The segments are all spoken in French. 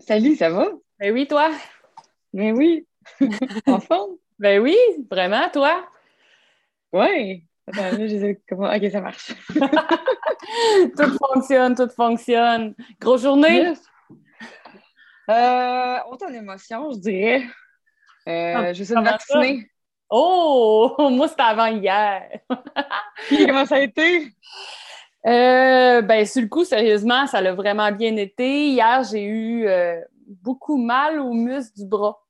Salut, ça va? Ben oui, toi? Ben oui. en forme? Ben oui, vraiment, toi? Oui. Attends, là, je sais comment. Ok, ça marche. tout fonctionne, tout fonctionne. Grosse journée? Yes. Euh, autant d'émotions, je dirais. Euh, Ah, je suis vaccinée. Oh! Moi, c'était avant hier. Puis, comment ça a été? Euh, ben, sur le coup, sérieusement, ça l'a vraiment bien été. Hier, j'ai eu euh, beaucoup mal aux muscles du bras.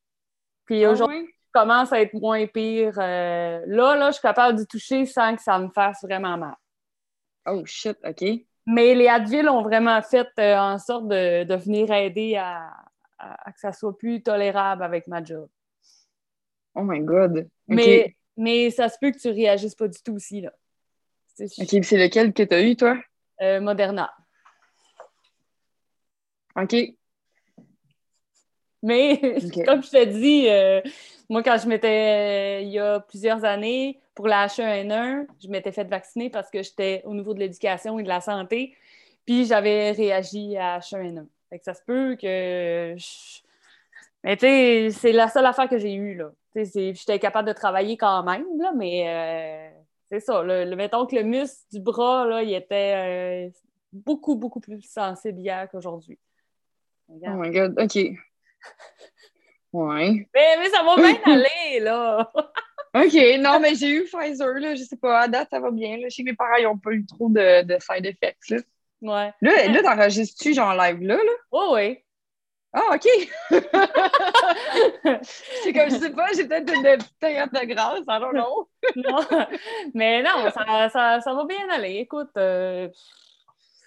Puis aujourd'hui, Ah ouais? je commence à être moins pire. Euh, là, là, je suis capable d'y toucher sans que ça me fasse vraiment mal. Oh shit, ok. Mais les Advil ont vraiment fait euh, en sorte de, de venir aider à, à- à que ça soit plus tolérable avec ma job. Oh my god. Mais, mais ça se peut que tu réagisses pas du tout aussi, là. C'est- Ok, c'est lequel que t'as eu, toi? euh, Moderna. Ok. Mais comme je te dis, euh, moi, quand je m'étais, euh, il y a plusieurs années, pour la H1N1, je m'étais fait vacciner parce que j'étais au niveau de l'éducation et de la santé, puis j'avais réagi à H1N1. Fait que ça se peut que... je- Mais tu sais, c'est la seule affaire que j'ai eue, là. Tu j'étais capable de travailler quand même, là, mais euh, c'est ça. Le, le- mettons que le muscle du bras, là, il était euh, beaucoup, beaucoup plus sensible hier qu'aujourd'hui. Oh my god, ok. Ouais. Mais, mais ça va bien aller, là. Ok, non, mais j'ai eu Pfizer, là, je sais pas, à date, ça va bien. Là. Je sais que mes parents, ils ont pas eu trop de, de side effects, là. Ouais. Là, là t'enregistres-tu, genre, live, là, là? Oh, oui. Ah, OK! C'est comme, je sais pas, j'ai peut-être une petite de grâce, I don't know. Non. Mais non, ça, ça, ça va bien aller. Écoute, euh,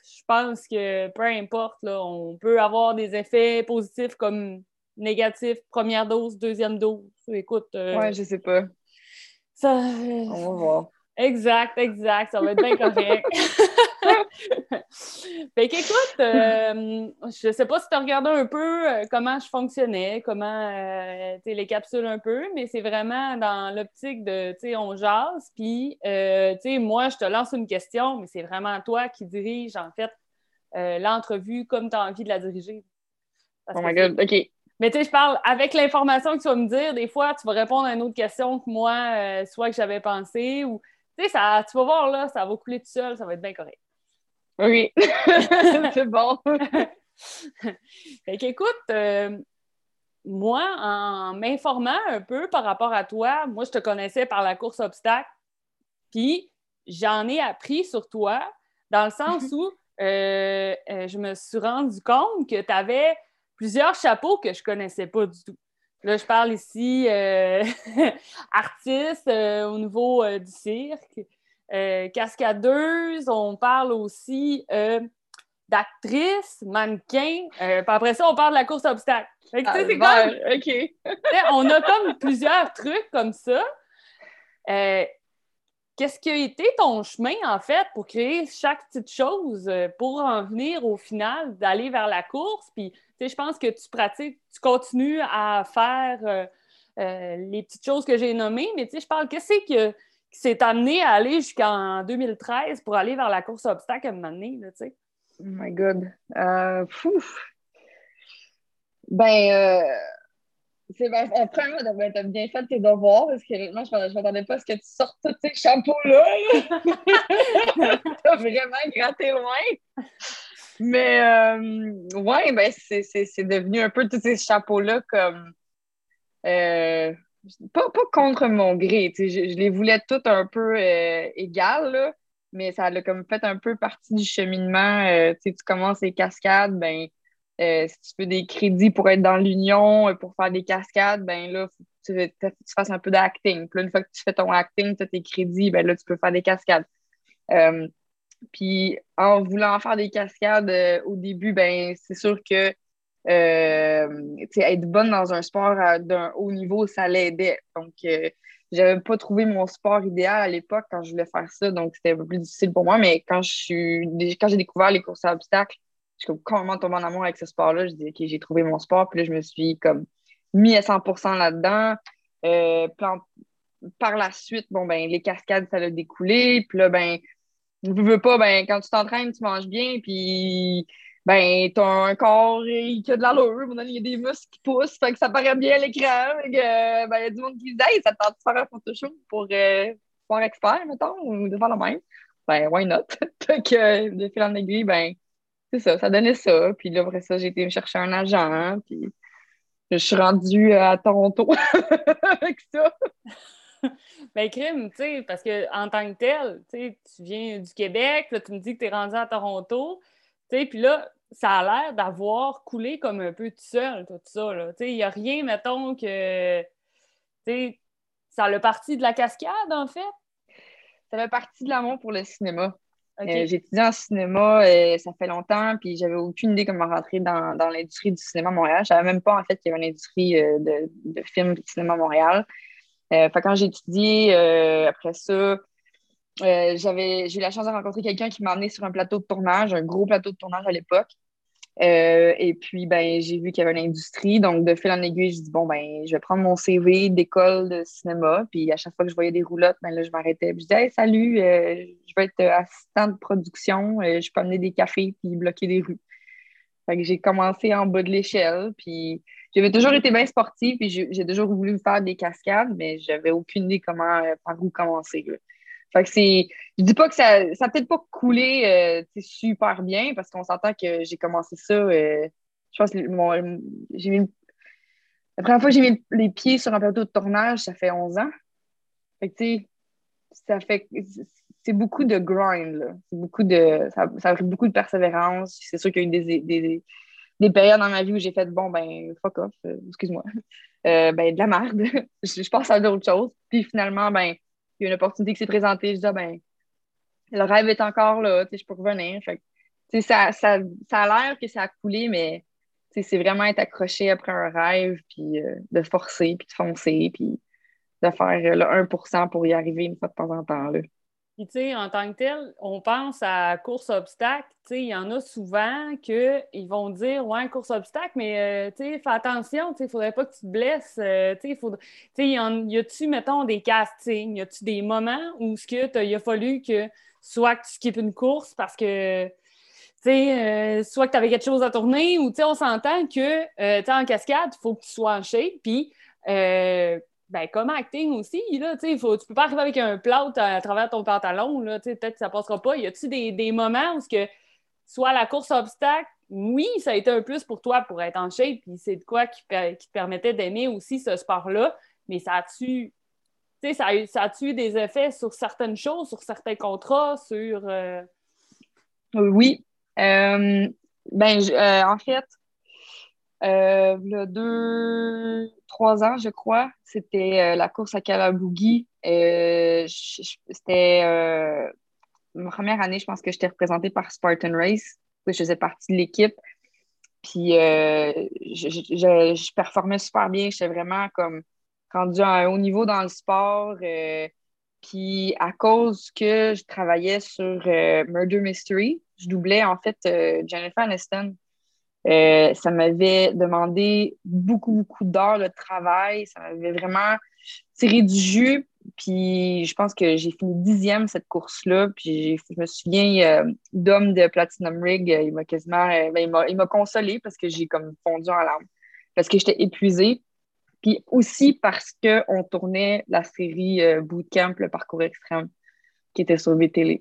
je pense que peu importe, là, on peut avoir des effets positifs comme négatifs, première dose, deuxième dose. Écoute, euh, Ouais, je sais pas. ça... On va voir. Exact, exact, ça va être bien correct. fait qu'écoute, euh, je sais pas si tu as regardé un peu euh, comment je fonctionnais, comment, euh, tu les capsules un peu, mais c'est vraiment dans l'optique de, tu sais, on jase, puis, euh, tu sais, moi, je te lance une question, mais c'est vraiment toi qui dirige, en fait, euh, l'entrevue comme tu as envie de la diriger. Parce Oh my god, OK. mais tu sais, je parle avec l'information que tu vas me dire, des fois, tu vas répondre à une autre question que moi, soit que j'avais pensé, ou, tu sais, ça, tu vas voir, là, ça va couler tout seul, ça va être bien correct. Oui. c'est bon. Fait qu'écoute, euh, moi, en m'informant un peu par rapport à toi, moi, je te connaissais par la course obstacle, puis j'en ai appris sur toi, dans le sens où euh, euh, je me suis rendu compte que tu avais plusieurs chapeaux que je connaissais pas du tout. Là, je parle ici euh, artiste euh, au niveau euh, du cirque, euh, cascadeuse, on parle aussi d'actrice, mannequin, puis après ça, on parle de la course obstacle. Comme, sais, on a comme plusieurs trucs comme ça. Qu'est-ce qui a été ton chemin, en fait, pour créer chaque petite chose, euh, pour en venir au final, d'aller vers la course? Puis, tu sais, je pense que tu pratiques, tu continues à faire euh, euh, les petites choses que j'ai nommées, mais tu sais, je parle, qu'est-ce que- qui s'est amené à aller jusqu'en 2013 pour aller vers la course à obstacles à un moment donné, tu sais? Oh my god. Pouf. Ben, c'est ben, en premier, ben, t'as bien fait tes devoirs parce que moi, je ne m'attendais pas à ce que tu sortes tous ces chapeaux-là. là. T'as vraiment gratté loin. Mais, euh, ouais, ben, c'est devenu un peu tous ces chapeaux-là comme. euh, pas, pas contre mon gré, tu sais, je, je les voulais toutes un peu euh, égales, là, mais ça a comme fait un peu partie du cheminement. euh, tu sais, tu commences les cascades, ben, euh, si tu veux des crédits pour être dans l'union, euh, pour faire des cascades, ben là, tu, tu fasses un peu d'acting. Puis là, une fois que tu fais ton acting, tu as tes crédits, ben là, tu peux faire des cascades. Euh, puis en voulant faire des cascades au début, ben c'est sûr que être bonne dans un sport d'un haut niveau, ça l'aidait. Donc, j'avais pas trouvé mon sport idéal à l'époque quand je voulais faire ça, donc c'était un peu plus difficile pour moi. Mais quand je suis quand j'ai découvert les courses à obstacles, je suis complètement tombée en amour avec ce sport-là. Je dis, OK, j'ai trouvé mon sport. Puis là, je me suis comme mis à 100% là-dedans. Euh, par la suite, bon, ben, les cascades, ça a découlé. Puis là, ben, ne veux pas, ben, quand tu t'entraînes, tu manges bien. Puis ben, t'as un corps qui a de l'allure, il y a des muscles qui poussent, ça paraît bien à l'écran. ben, il y a du monde qui dit, hey, ça tente de faire un photoshoot pour euh, expert, mettons, ou de faire le même. Ben, why not? que, de fil en aiguille, ben, c'est ça, ça donnait ça. Puis là, après ça, j'ai été chercher un agent, puis je suis rendue à Toronto avec ça. ben, crime, tu sais, parce qu'en tant que tel, tu viens du Québec, là, tu me dis que tu es rendu à Toronto, tu sais, puis là, ça a l'air d'avoir coulé comme un peu tout seul, tout ça, là. Tu sais, il n'y a rien, mettons, que, tu sais, ça a le parti de la cascade, en fait? Ça fait partie de l'amour pour le cinéma. Euh, j'ai étudié en cinéma, euh, ça fait longtemps, puis j'avais aucune idée comment rentrer dans, l'industrie du cinéma à Montréal. Je savais même pas, en fait, qu'il y avait une industrie euh, de, de films de cinéma Montréal. fait quand j'ai étudié, après ça, j'ai eu la chance de rencontrer quelqu'un qui m'a amené sur un plateau de tournage, un gros plateau de tournage à l'époque. Euh, et puis, ben, j'ai vu qu'il y avait une industrie. Donc, de fil en aiguille, je dis, bon, ben, je vais prendre mon CV d'école de cinéma. Puis, à chaque fois que je voyais des roulottes, ben, là, je m'arrêtais. je disais, salut, euh, je vais être assistant de production. Euh, je peux amener des cafés puis bloquer des rues. Fait que j'ai commencé en bas de l'échelle. Puis, j'avais toujours été bien sportive. Puis, j'ai toujours voulu faire des cascades, mais j'avais aucune idée comment, par où commencer. Fait que c'est. Je dis pas que ça. Ça peut-être pas coulé euh, super bien parce qu'on s'entend que j'ai commencé ça. Euh, je pense que j'ai mis. La première fois que j'ai mis les pieds sur un plateau de tournage, ça fait 11 ans. Fait que tu sais, ça fait. C'est beaucoup de grind, là. C'est beaucoup de. Ça, ça, a pris beaucoup de persévérance. C'est sûr qu'il y a eu des, des, des, périodes dans ma vie où j'ai fait bon, ben, fuck off, euh, excuse-moi. ben, de la merde. je, je pense à d'autres choses. Puis finalement, ben, il y a une opportunité qui s'est présentée. Je dis, ah, ben, le rêve est encore là, je peux revenir. Ça, ça, ça a l'air que ça a coulé, mais c'est vraiment être accroché après un rêve, puis euh, de forcer, puis de foncer, puis de faire le 1 pour y arriver une fois de temps en temps. Là. Puis, tu sais, en tant que tel, on pense à course obstacle. Tu sais, il y en a souvent qu'ils vont dire, ouais, course obstacle, mais, euh, tu sais, fais attention, tu sais, il faudrait pas que tu te blesses. Euh, tu sais, tu y a-tu, mettons, des castings? Y a-tu des moments où ce que il a fallu que soit que tu skippes une course parce que, euh, soit que tu avais quelque chose à tourner ou, on s'entend que, es en cascade, il faut que tu sois en shape. Puis, ben, comme acting aussi, là, tu faut, tu peux pas arriver avec un plot à, travers ton pantalon, peut-être que ça passera pas. Y a-tu des, des, moments où, que, soit la course obstacle, oui, ça a été un plus pour toi pour être en shape, puis c'est de quoi qui, te permettait d'aimer aussi ce sport-là, mais ça a-tu ça a, ça eu des effets sur certaines choses, sur certains contrats, sur... Euh, oui. Euh, ben, euh, en fait, euh, il y a deux, trois ans, je crois, c'était euh, la course à Kalabougi. Euh, c'était ma première année, je pense que j'étais représentée par Spartan Race. Je faisais partie de l'équipe. Puis je, performais super bien. J'étais vraiment comme rendue à un haut niveau dans le sport. puis à cause que je travaillais sur Murder Mystery, je doublais en fait Jennifer Aniston. Euh, ça m'avait demandé beaucoup, beaucoup d'heures de travail. Ça m'avait vraiment tiré du jus. Puis je pense que j'ai fini dixième cette course-là. Puis je me souviens, euh, d'homme de Platinum Rig, euh, il m'a quasiment. Ben, il m'a consolé parce que j'ai comme fondu en larmes. Parce que j'étais épuisée. Puis aussi parce qu'on tournait la série Bootcamp, le parcours extrême, qui était sur VTL.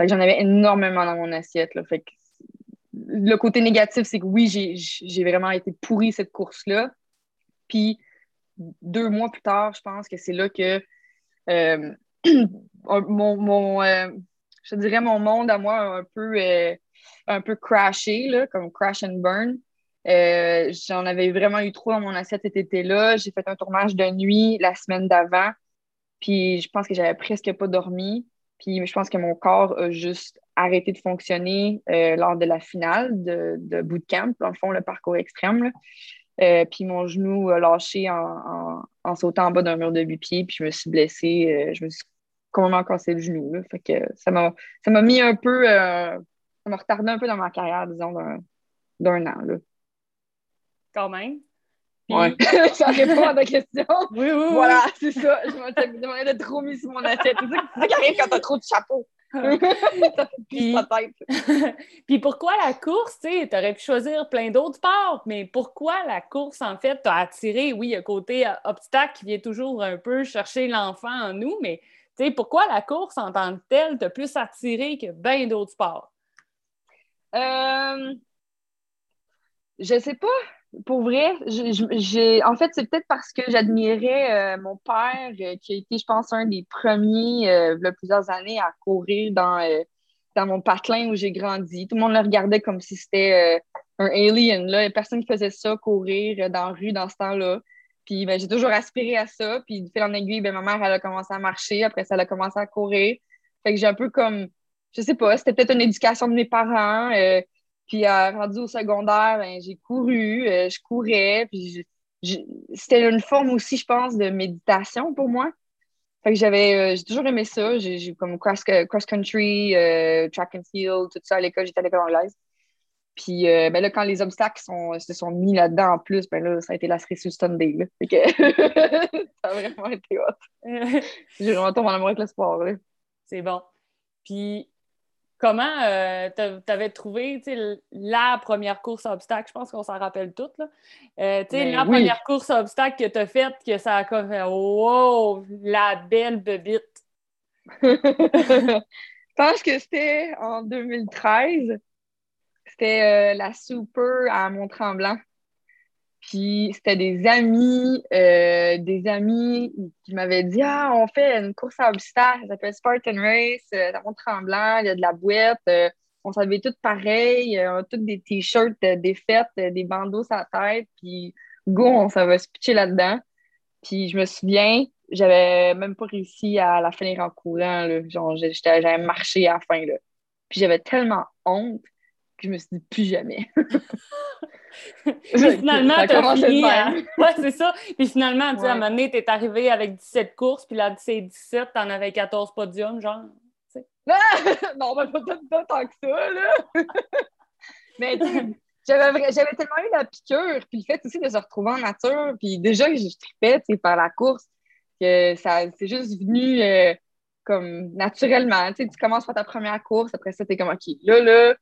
J'en avais énormément dans mon assiette. Là. Fait que le côté négatif, c'est que oui, j'ai vraiment été pourri cette course-là. Puis deux mois plus tard, je pense que c'est là que euh, mon, euh, je dirais mon monde à moi a un peu, euh, un peu crashé, là, comme crash and burn. J'en avais vraiment eu trop dans mon assiette cet été-là. J'ai fait un tournage de nuit la semaine d'avant. Puis je pense que j'avais presque pas dormi. Puis je pense que mon corps a juste arrêté de fonctionner euh, lors de la finale de, de, bootcamp, dans le fond, le parcours extrême. Euh, puis mon genou a lâché en, sautant en bas d'un mur de 8 pieds, puis je me suis blessée. Euh, je me suis complètement cassé le genou. Fait que ça m'a mis un peu, ça m'a retardé un peu dans ma carrière, disons, d'un an. Là. Quand même. Oui, ça répond à ta question. Oui, oui, Voilà, c'est ça. Je me demandé de trop mis sur mon assiette. C'est ça qui arrive quand t'as trop de chapeaux. puis, puis pourquoi la course, tu sais, aurais pu choisir plein d'autres sports, mais pourquoi la course, en fait, t'a attiré, oui, il y a côté euh, obstacle qui vient toujours un peu chercher l'enfant en nous, mais tu sais, pourquoi la course en tant que telle t'a plus attiré que bien d'autres sports? Euh, je sais pas. Pour vrai, j'ai, en fait, c'est peut-être parce que j'admirais euh, mon père, euh, qui a été, je pense, un des premiers, euh, il y a plusieurs années, à courir dans, dans mon patelin où j'ai grandi. Tout le monde le regardait comme si c'était un alien. Là. Personne qui faisait ça, courir dans la rue dans ce temps-là. Puis ben, j'ai toujours aspiré à ça. Puis de fil en aiguille, ben, ma mère, elle a commencé à marcher. Après ça, elle a commencé à courir. Fait que j'ai un peu comme, je sais pas, c'était peut-être une éducation de mes parents. Puis, euh, rendu au secondaire, ben, j'ai couru, euh, je courais, puis c'était une forme aussi, je pense, de méditation pour moi. Fait que j'avais, euh, j'ai toujours aimé ça. J'ai comme cross-country, track and field, tout ça à l'école, j'étais à l'école anglaise. Puis ben là, quand les obstacles sont, se sont mis là-dedans en plus, ben là, ça a été la cerise sur Sunday. Là. Fait que ça a vraiment été hot. j'ai vraiment tombé en amour avec le sport. C'est bon. Puis Comment euh, tu avais trouvé la première course à obstacle? Je pense qu'on s'en rappelle toutes. Là. Euh, ben la première course à obstacle que tu as faite, que ça a comme fait Wow, la belle bebite! Je pense que c'était en 2013. C'était euh, la Super à Mont-Tremblant. Puis c'était des amis, euh, des amis qui m'avaient dit Ah, on fait une course à obstacles, ça s'appelle Spartan Race, euh, dans Tremblant, il y a de la boîte. Euh, on s'avait toutes pareil, on a toutes des t-shirts des fêtes, des bandeaux sur la tête, puis go, on s'en va se pitcher là-dedans. Puis je me souviens, j'avais même pas réussi à la finir en courant. Genre, j'avais marché à la fin. Là. Puis j'avais tellement honte que je me suis dit plus jamais. puis finalement, tu as fini. Ouais, c'est ça. Puis finalement, tu sais, à un moment donné, tu es arrivé avec 17 courses, puis là, c'est 17, tu en avais 14 podiums, genre. non, peut-être pas tant que ça, là. Mais j'avais, j'avais tellement eu la piqûre, puis le fait aussi de se retrouver en nature, puis déjà que je tripais, tu sais, par la course, que ça, c'est juste venu euh, comme naturellement. Tu sais, tu commences par ta première course, après ça, t'es comme, OK, là, là,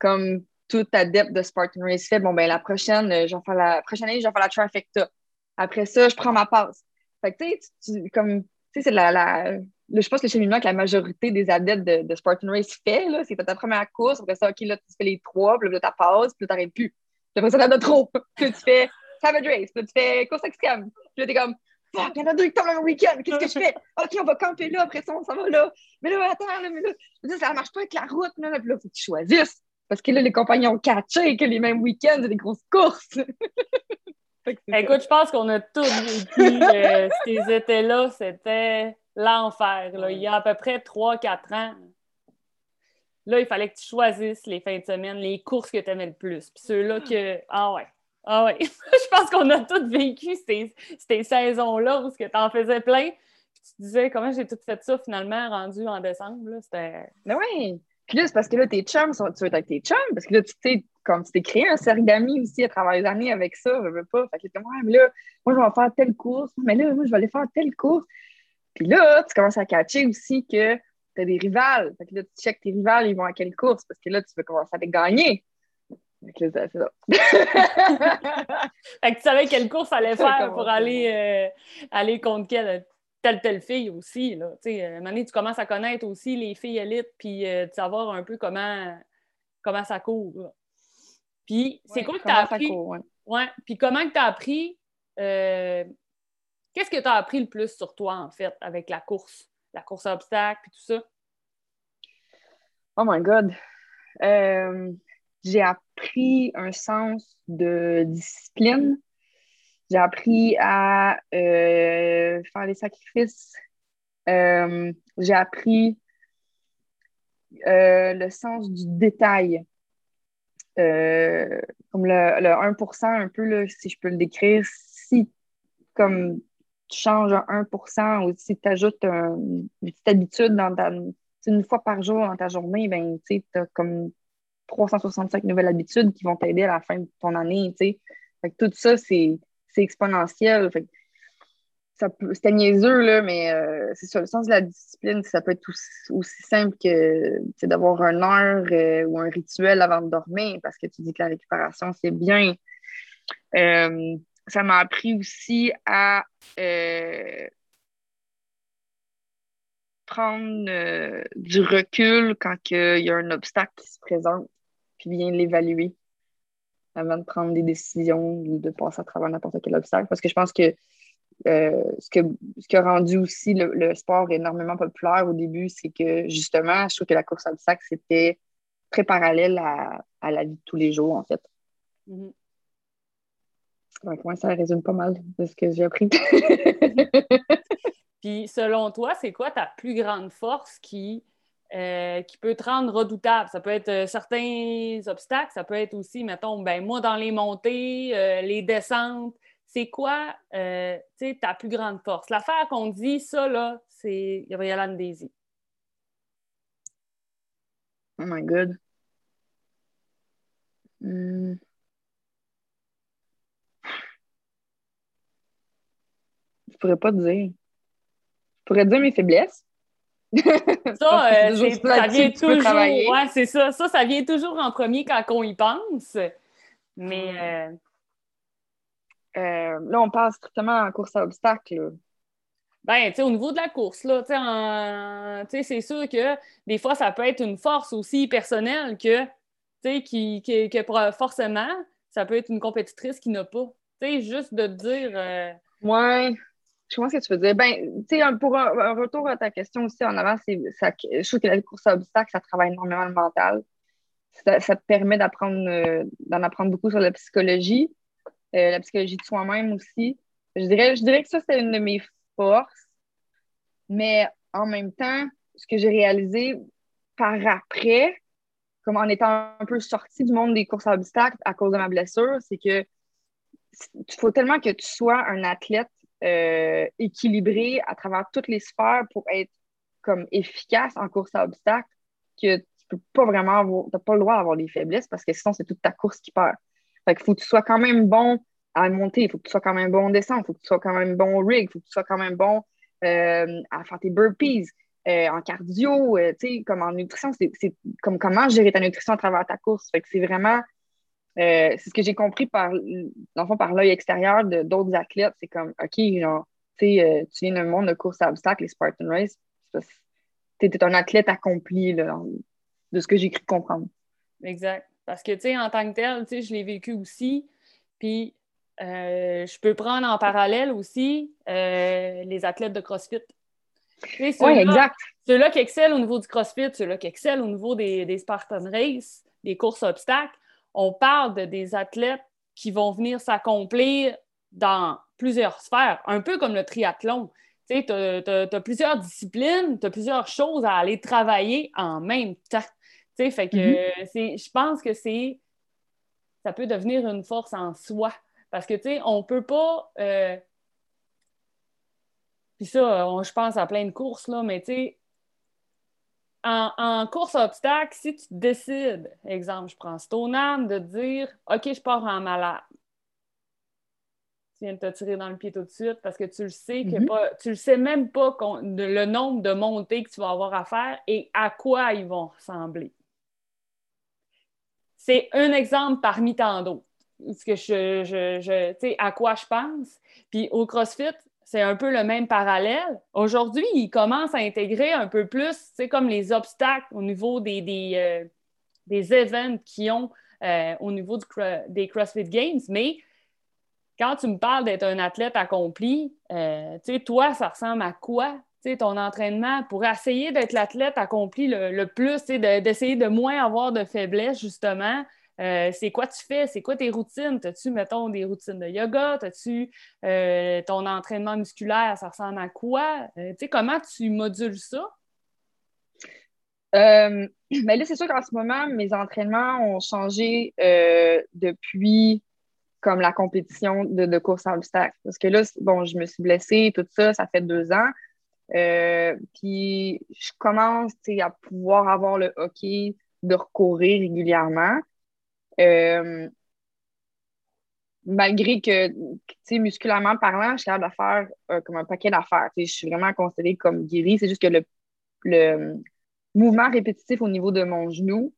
comme tout adepte de Spartan Race fait, bon, ben la prochaine, euh, j'en fais la prochaine année, j'en fais la trifecta. Après ça, je prends ma passe. Fait que, tu sais, comme, tu sais, c'est la, la, je pense que le cheminement que la majorité des adeptes de, Spartan Race fait, là, c'est ta première course, après ça, OK, là, tu fais les trois, puis là, tu passes, puis là, t'arrêtes plus. Puis après ça, t'en as trop. puis tu fais Savage Race, puis tu fais course extrême. Puis là, t'es comme, fuck, il y en a deux qui tombent un week-end, qu'est-ce que je fais? OK, on va camper là, après ça, on s'en va là. Mais là, attends, là, mais là, ça marche pas avec la route, là, puis là, faut que tu choisisses. Parce que là, les compagnies ont catché que les mêmes week-ends, c'est des grosses courses. Écoute, je pense qu'on a tous vécu euh, ces étés-là, c'était l'enfer. Il y a à peu près 3-4 ans. Là, il fallait que tu choisisses les fins de semaine, les courses que tu aimais le plus. Puis ceux-là que. Ah ouais. Ah ouais. je pense qu'on a tous vécu ces, ces saisons-là où tu en faisais plein. Puis tu te disais comment j'ai tout fait ça finalement rendu en décembre. C'était. Mais ben oui. Puis là, c'est parce que là, tes chums, tu vas être avec tes chums, parce que là, tu sais, comme tu t'es créé un cercle d'amis aussi à travers les années avec ça, je veux pas. Fait que comme, ouais, mais là, moi, je vais faire telle course, mais là, moi, je vais aller faire telle course. Puis là, tu commences à catcher aussi que tu as des rivales. Fait que là, tu checkes tes rivales, ils vont à quelle course, parce que là, tu veux commencer à les gagner. Fait que là, ça. fait que tu savais quelle course allait faire pour aller, euh, aller contre quelle telle, telle fille aussi. Là. à un moment donné, tu commences à connaître aussi les filles élites, puis euh, de savoir un peu comment, comment ça court. Puis c'est quoi que tu as appris? ouais. Puis comment tu as appris? Euh, qu'est-ce que tu as appris le plus sur toi, en fait, avec la course, la course à obstacles, puis tout ça? Oh my God! Euh, j'ai appris un sens de discipline j'ai appris à euh, faire des sacrifices. Euh, j'ai appris euh, le sens du détail. comme le, 1% un peu, là, si je peux le décrire, si comme tu changes un 1% ou si tu ajoutes une petite habitude dans ta, une fois par jour dans ta journée, ben, tu as comme 365 nouvelles habitudes qui vont t'aider à la fin de ton année. Tout ça, c'est c'est exponentiel. c'était niaiseux, là, mais euh, c'est sur le sens de la discipline, ça peut être aussi, simple que d'avoir une heure euh, ou un rituel avant de dormir, parce que tu dis que la récupération, c'est bien. Euh, ça m'a appris aussi à prendre du recul quand il y a un obstacle qui se présente, puis bien l'évaluer avant de prendre des décisions ou de passer à travers n'importe quel obstacle. Parce que je pense que euh, ce, que, ce qui a rendu aussi le, sport énormément populaire au début, c'est que justement, je trouve que la course à obstacles, c'était très parallèle à, la vie de tous les jours, en fait. Mm ça résume pas mal de ce que j'ai appris. Puis, selon toi, c'est quoi ta plus grande force qui, euh, qui peut te rendre redoutable? Ça peut être euh, certains obstacles, ça peut être aussi, mettons, ben moi, dans les montées, les descentes, c'est quoi euh, ta plus grande force? L'affaire qu'on dit, ça, là, c'est Gabrielle Daisy. Oh my God. Hmm. Je pourrais pas te dire. Je pourrais te dire mes faiblesses. Ça, euh, ça vient toujours. Ouais, c'est ça. Ça, ça vient toujours en premier quand on y pense. Mais. Hmm. Euh, euh, là, on passe strictement en course à obstacles. Ben, tu sais, au niveau de la course, là, tu sais, c'est sûr que des fois, ça peut être une force aussi personnelle que, tu sais, qui, que forcément, ça peut être une compétitrice qui n'a pas. Tu sais, juste de dire. Ouais, je vois ce que tu veux dire. Ben, tu sais, pour un, retour à ta question aussi en avant, c'est, ça, je trouve que la course à obstacles, ça travaille énormément le mental. Ça, ça te permet d'apprendre, euh, d'en apprendre beaucoup sur la psychologie. Euh, la psychologie de soi-même aussi. Je dirais, je dirais que ça, c'est une de mes forces. Mais en même temps, ce que j'ai réalisé par après, comme en étant un peu sortie du monde des courses à obstacles à cause de ma blessure, c'est que il faut tellement que tu sois un athlète euh, équilibré à travers toutes les sphères pour être comme efficace en course à obstacles que tu peux pas vraiment avoir, t'as pas le droit d'avoir des faiblesses parce que sinon c'est toute ta course qui perd. Fait qu'il faut que tu sois quand même bon à monter, il faut que tu sois quand même bon en descente, il faut que tu sois quand même bon au rig, il faut que tu sois quand même bon euh, à faire tes burpees, euh, en cardio, tu sais, comme en nutrition, c'est comme comment gérer ta nutrition à travers ta course. Fait que c'est vraiment, c'est ce que j'ai compris par, dans par l'œil extérieur d'autres athlètes, c'est comme, OK, genre, tu sais, tu viens d'un monde de course à obstacles, les Spartan Race, tu es un athlète accompli, là, de ce que j'ai cru comprendre. Exact. Parce que, tu sais, en tant que tel, tu sais, je l'ai vécu aussi. Puis, euh, je peux prendre en parallèle aussi euh, les athlètes de CrossFit. Oui, exact. Ceux-là qui excellent au niveau du CrossFit, ceux-là qui excellent au niveau des, des Spartan Race, des courses obstacles, on parle de des athlètes qui vont venir s'accomplir dans plusieurs sphères, un peu comme le triathlon. Tu as, plusieurs disciplines, tu as plusieurs choses à aller travailler en même temps fait que mm-hmm. je pense que c'est ça peut devenir une force en soi. Parce que, tu sais, on peut pas. Euh, puis ça, je pense à plein de courses, là, mais tu sais, en, en, course obstacle, si tu décides, exemple, je prends Stoneham, de dire OK, je pars en malade. Tu viens de te tirer dans le pied tout de suite parce que tu le sais que mm-hmm. pas, tu le sais même pas le nombre de montées que tu vas avoir à faire et à quoi ils vont ressembler. C'est un exemple parmi tant d'autres. Ce que je, je, sais, à quoi je pense. Puis au CrossFit, c'est un peu le même parallèle. Aujourd'hui, ils commencent à intégrer un peu plus, c'est comme les obstacles au niveau des, des, euh, events qu'ils ont euh, au niveau des CrossFit Games. Mais quand tu me parles d'être un athlète accompli, euh, tu sais, toi, ça ressemble à quoi? ton entraînement pour essayer d'être l'athlète accompli le, plus, d'essayer de, moins avoir de faiblesse, justement. Euh, c'est quoi tu fais? C'est quoi tes routines? As-tu, mettons, des routines de yoga? As-tu euh, ton entraînement musculaire? Ça ressemble à quoi? Euh, comment tu modules ça? mais ben là, c'est sûr qu'en ce moment, mes entraînements ont changé depuis comme la compétition de, course à obstacles. Parce que là, bon, je me suis blessée, tout ça, ça fait deux ans. Puis je commence à pouvoir avoir le hockey de recourir régulièrement. Euh, malgré que, tu sais, musculairement parlant, je suis capable de faire euh, comme un paquet d'affaires. Je suis vraiment considérée comme guérie. C'est juste que le, le mouvement répétitif au niveau de mon genou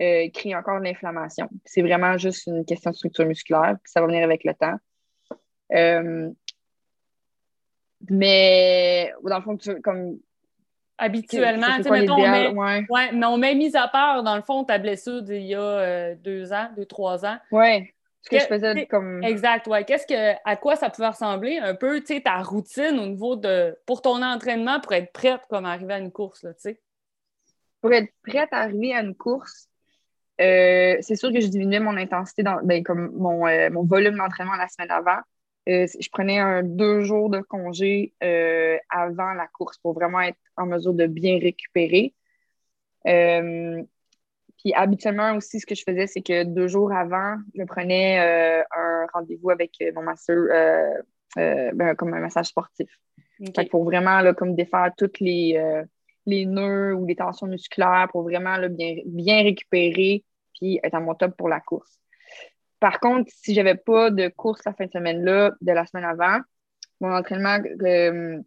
euh, crée encore de l'inflammation. C'est vraiment juste une question de structure musculaire, puis ça va venir avec le temps. Mais dans le fond, comme habituellement. C'est mettons, on met, ouais. mais on met mise à part, dans le fond, ta blessure d'il y a euh, deux ans, deux, trois ans. Oui. Ce que, je faisais comme. Exact, ouais. Qu'est-ce que, à quoi ça pouvait ressembler un peu, tu sais, ta routine au niveau de. pour ton entraînement pour être prête comme arriver à une course, là, tu sais? Pour être prête à arriver à une course, euh, c'est sûr que je diminuais mon intensité, dans, ben, comme mon, euh, mon volume d'entraînement la semaine avant. Euh, je prenais un deux jours de congé euh, avant la course pour vraiment être en mesure de bien récupérer. Euh, puis habituellement aussi, ce que je faisais, c'est que deux jours avant, je prenais un rendez-vous avec mon masseur, ben, comme un massage sportif. pour vraiment là, comme défaire toutes les, les nœuds ou les tensions musculaires pour vraiment bien, bien récupérer puis être à mon top pour la course. Par contre, si je n'avais pas de course la fin de semaine-là, de la semaine avant, mon entraînement euh,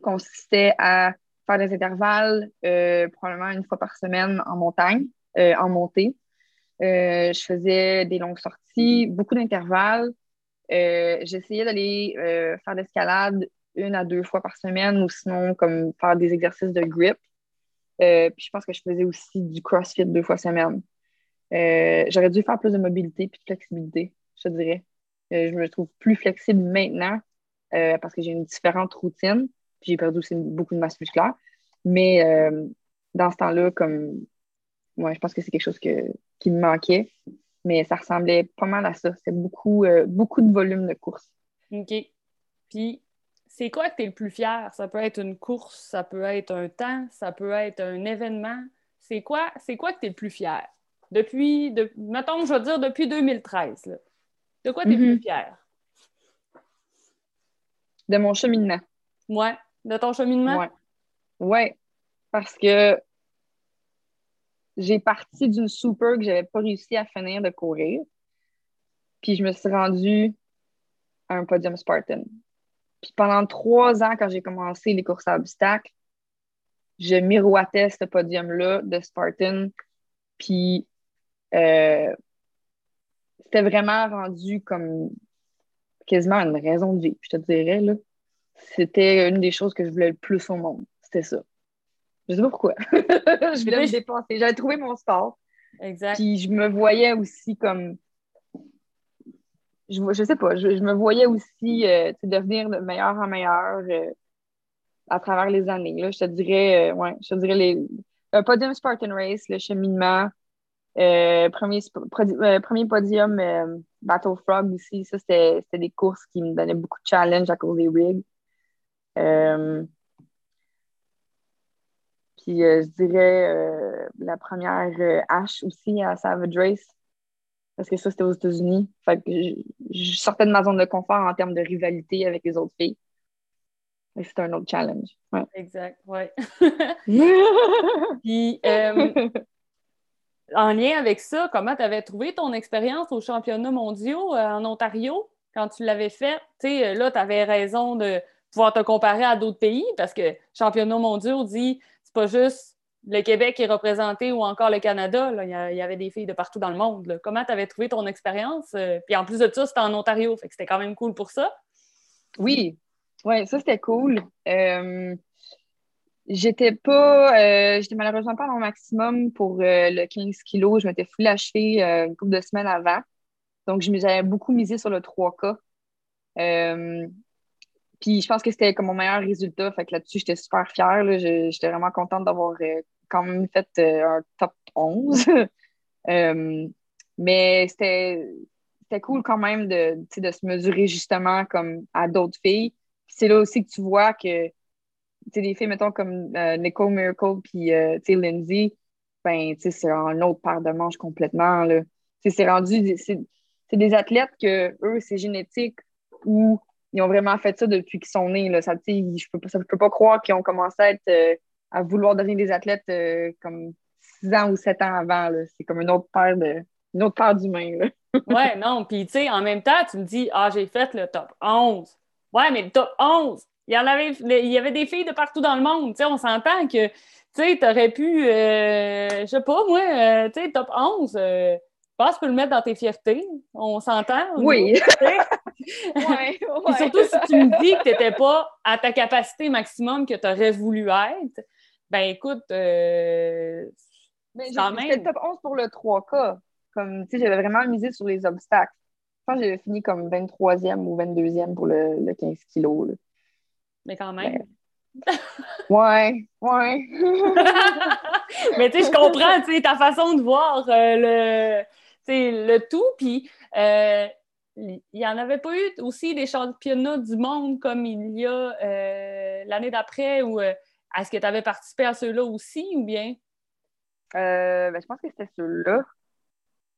consistait à faire des intervalles euh, probablement une fois par semaine en montagne, euh, en montée. je faisais des longues sorties, beaucoup d'intervalles. J'essayais d'aller faire l'escalade une à deux fois par semaine ou sinon comme faire des exercices de grip. puis je pense que je faisais aussi du CrossFit deux fois semaine. Euh, j'aurais dû faire plus de mobilité et de flexibilité, je te dirais. Euh, je me trouve plus flexible maintenant euh, parce que j'ai une différente routine. J'ai perdu aussi beaucoup de masse musculaire. Mais dans ce temps-là, comme ouais, je pense que c'est quelque chose qui me manquait. Mais ça ressemblait pas mal à ça. C'était beaucoup, beaucoup de volume de course. OK. Puis, c'est quoi que tu es le plus fier? Ça peut être une course, ça peut être un temps, ça peut être un événement. C'est quoi, c'est quoi que tu es le plus fier? Depuis, de, mettons, je vais dire depuis 2013. De quoi tu es plus mhm. fière? De mon cheminement. Ouais. De ton cheminement? Ouais. Ouais. Parce que j'ai parti d'une super que j'avais pas réussi à finir de courir. Puis je me suis rendue à un podium Spartan. Puis pendant trois ans, quand j'ai commencé les courses à obstacles, je miroitais ce podium-là de Spartan. Puis euh, c'était vraiment rendu comme quasiment une raison de vie, je te dirais. Là. C'était une des choses que je voulais le plus au monde. C'était ça. Je sais pas pourquoi. je voulais me dépenser. J'avais trouvé mon sport. Exact. Puis je me voyais aussi comme. Je, je sais pas, je, me voyais aussi euh, devenir de meilleur en meilleur euh, à travers les années. Là. Je te dirais, ouais, je te dirais les, un podium Spartan Race, le cheminement, euh, premier, euh, premier podium, euh, Battle Frog aussi. Ça, c'était des courses qui me donnaient beaucoup de challenge à cause des rigs. puis je dirais la première H aussi à Savage Race. Parce que ça, c'était aux États-Unis. Fait que je, sortais de ma zone de confort en termes de rivalité avec les autres filles. C'était un autre challenge. Exact, ouais. puis, en lien avec ça, comment tu avais trouvé ton expérience aux championnats mondiaux euh, en Ontario quand tu l'avais fait? Tu sais, euh, là, tu avais raison de pouvoir te comparer à d'autres pays parce que championnats mondiaux dit c'est pas juste le Québec qui est représenté ou encore le Canada. Il, y avait des filles de partout dans le monde. Comment tu avais trouvé ton expérience? Euh, puis en plus de ça, c'était en Ontario. Fait que c'était quand même cool pour ça. Oui, oui, ça c'était cool. J'étais pas, euh, j'étais malheureusement pas à mon maximum pour euh, le 15 kg. Je m'étais full achevé euh, une couple de semaines avant. Donc, j'avais beaucoup misé sur le 3K. puis, je pense que c'était comme mon meilleur résultat. Fait que là-dessus, j'étais super fière. J'étais vraiment contente d'avoir quand même fait un top 11. mais c'était cool quand même de, de se mesurer justement comme à d'autres filles. C'est là aussi que tu vois que des filles, mettons, comme euh, Miracle puis euh, Lindsay, ben, c'est un autre paire de manches complètement. C'est rendu, c'est des athlètes que eux, c'est génétique ou ils ont vraiment fait ça depuis qu'ils sont nés. Là. Ça, je peux, je peux pas croire qu'ils ont commencé à, être, euh, à vouloir devenir des athlètes comme 6 ans ou 7 ans avant. C'est comme une autre paire de, une autre là. ouais, non. Puis, tu sais, en même temps, tu me dis, ah, j'ai fait le top 11. Ouais, mais le top 11, il y en avait, il y avait des filles de partout dans le monde. Tu sais, on s'entend que, tu sais, t'aurais pu, euh, je sais pas, moi, euh, tu sais, top 11, euh, je pense que tu peux le mettre dans tes fiertés. On s'entend? Oui. ouais, ouais. surtout si tu me dis que tu n'étais pas à ta capacité maximum que tu aurais voulu être, ben écoute, euh, mais C'était le top 11 pour le 3K. Comme, tu sais, j'avais vraiment misé sur les obstacles. Je pense que j'avais fini comme 23e ou 22e pour le, 15 kilos. Mais quand même. Ouais, ouais. Mais tu sais, je comprends, tu sais, ta façon de voir euh, le, le tout. Puis, euh, il n'y en avait pas eu aussi des championnats du monde comme il y a euh, l'année d'après ou est-ce que tu avais participé à ceux-là aussi ou bien? Ben, je pense que c'était ceux-là.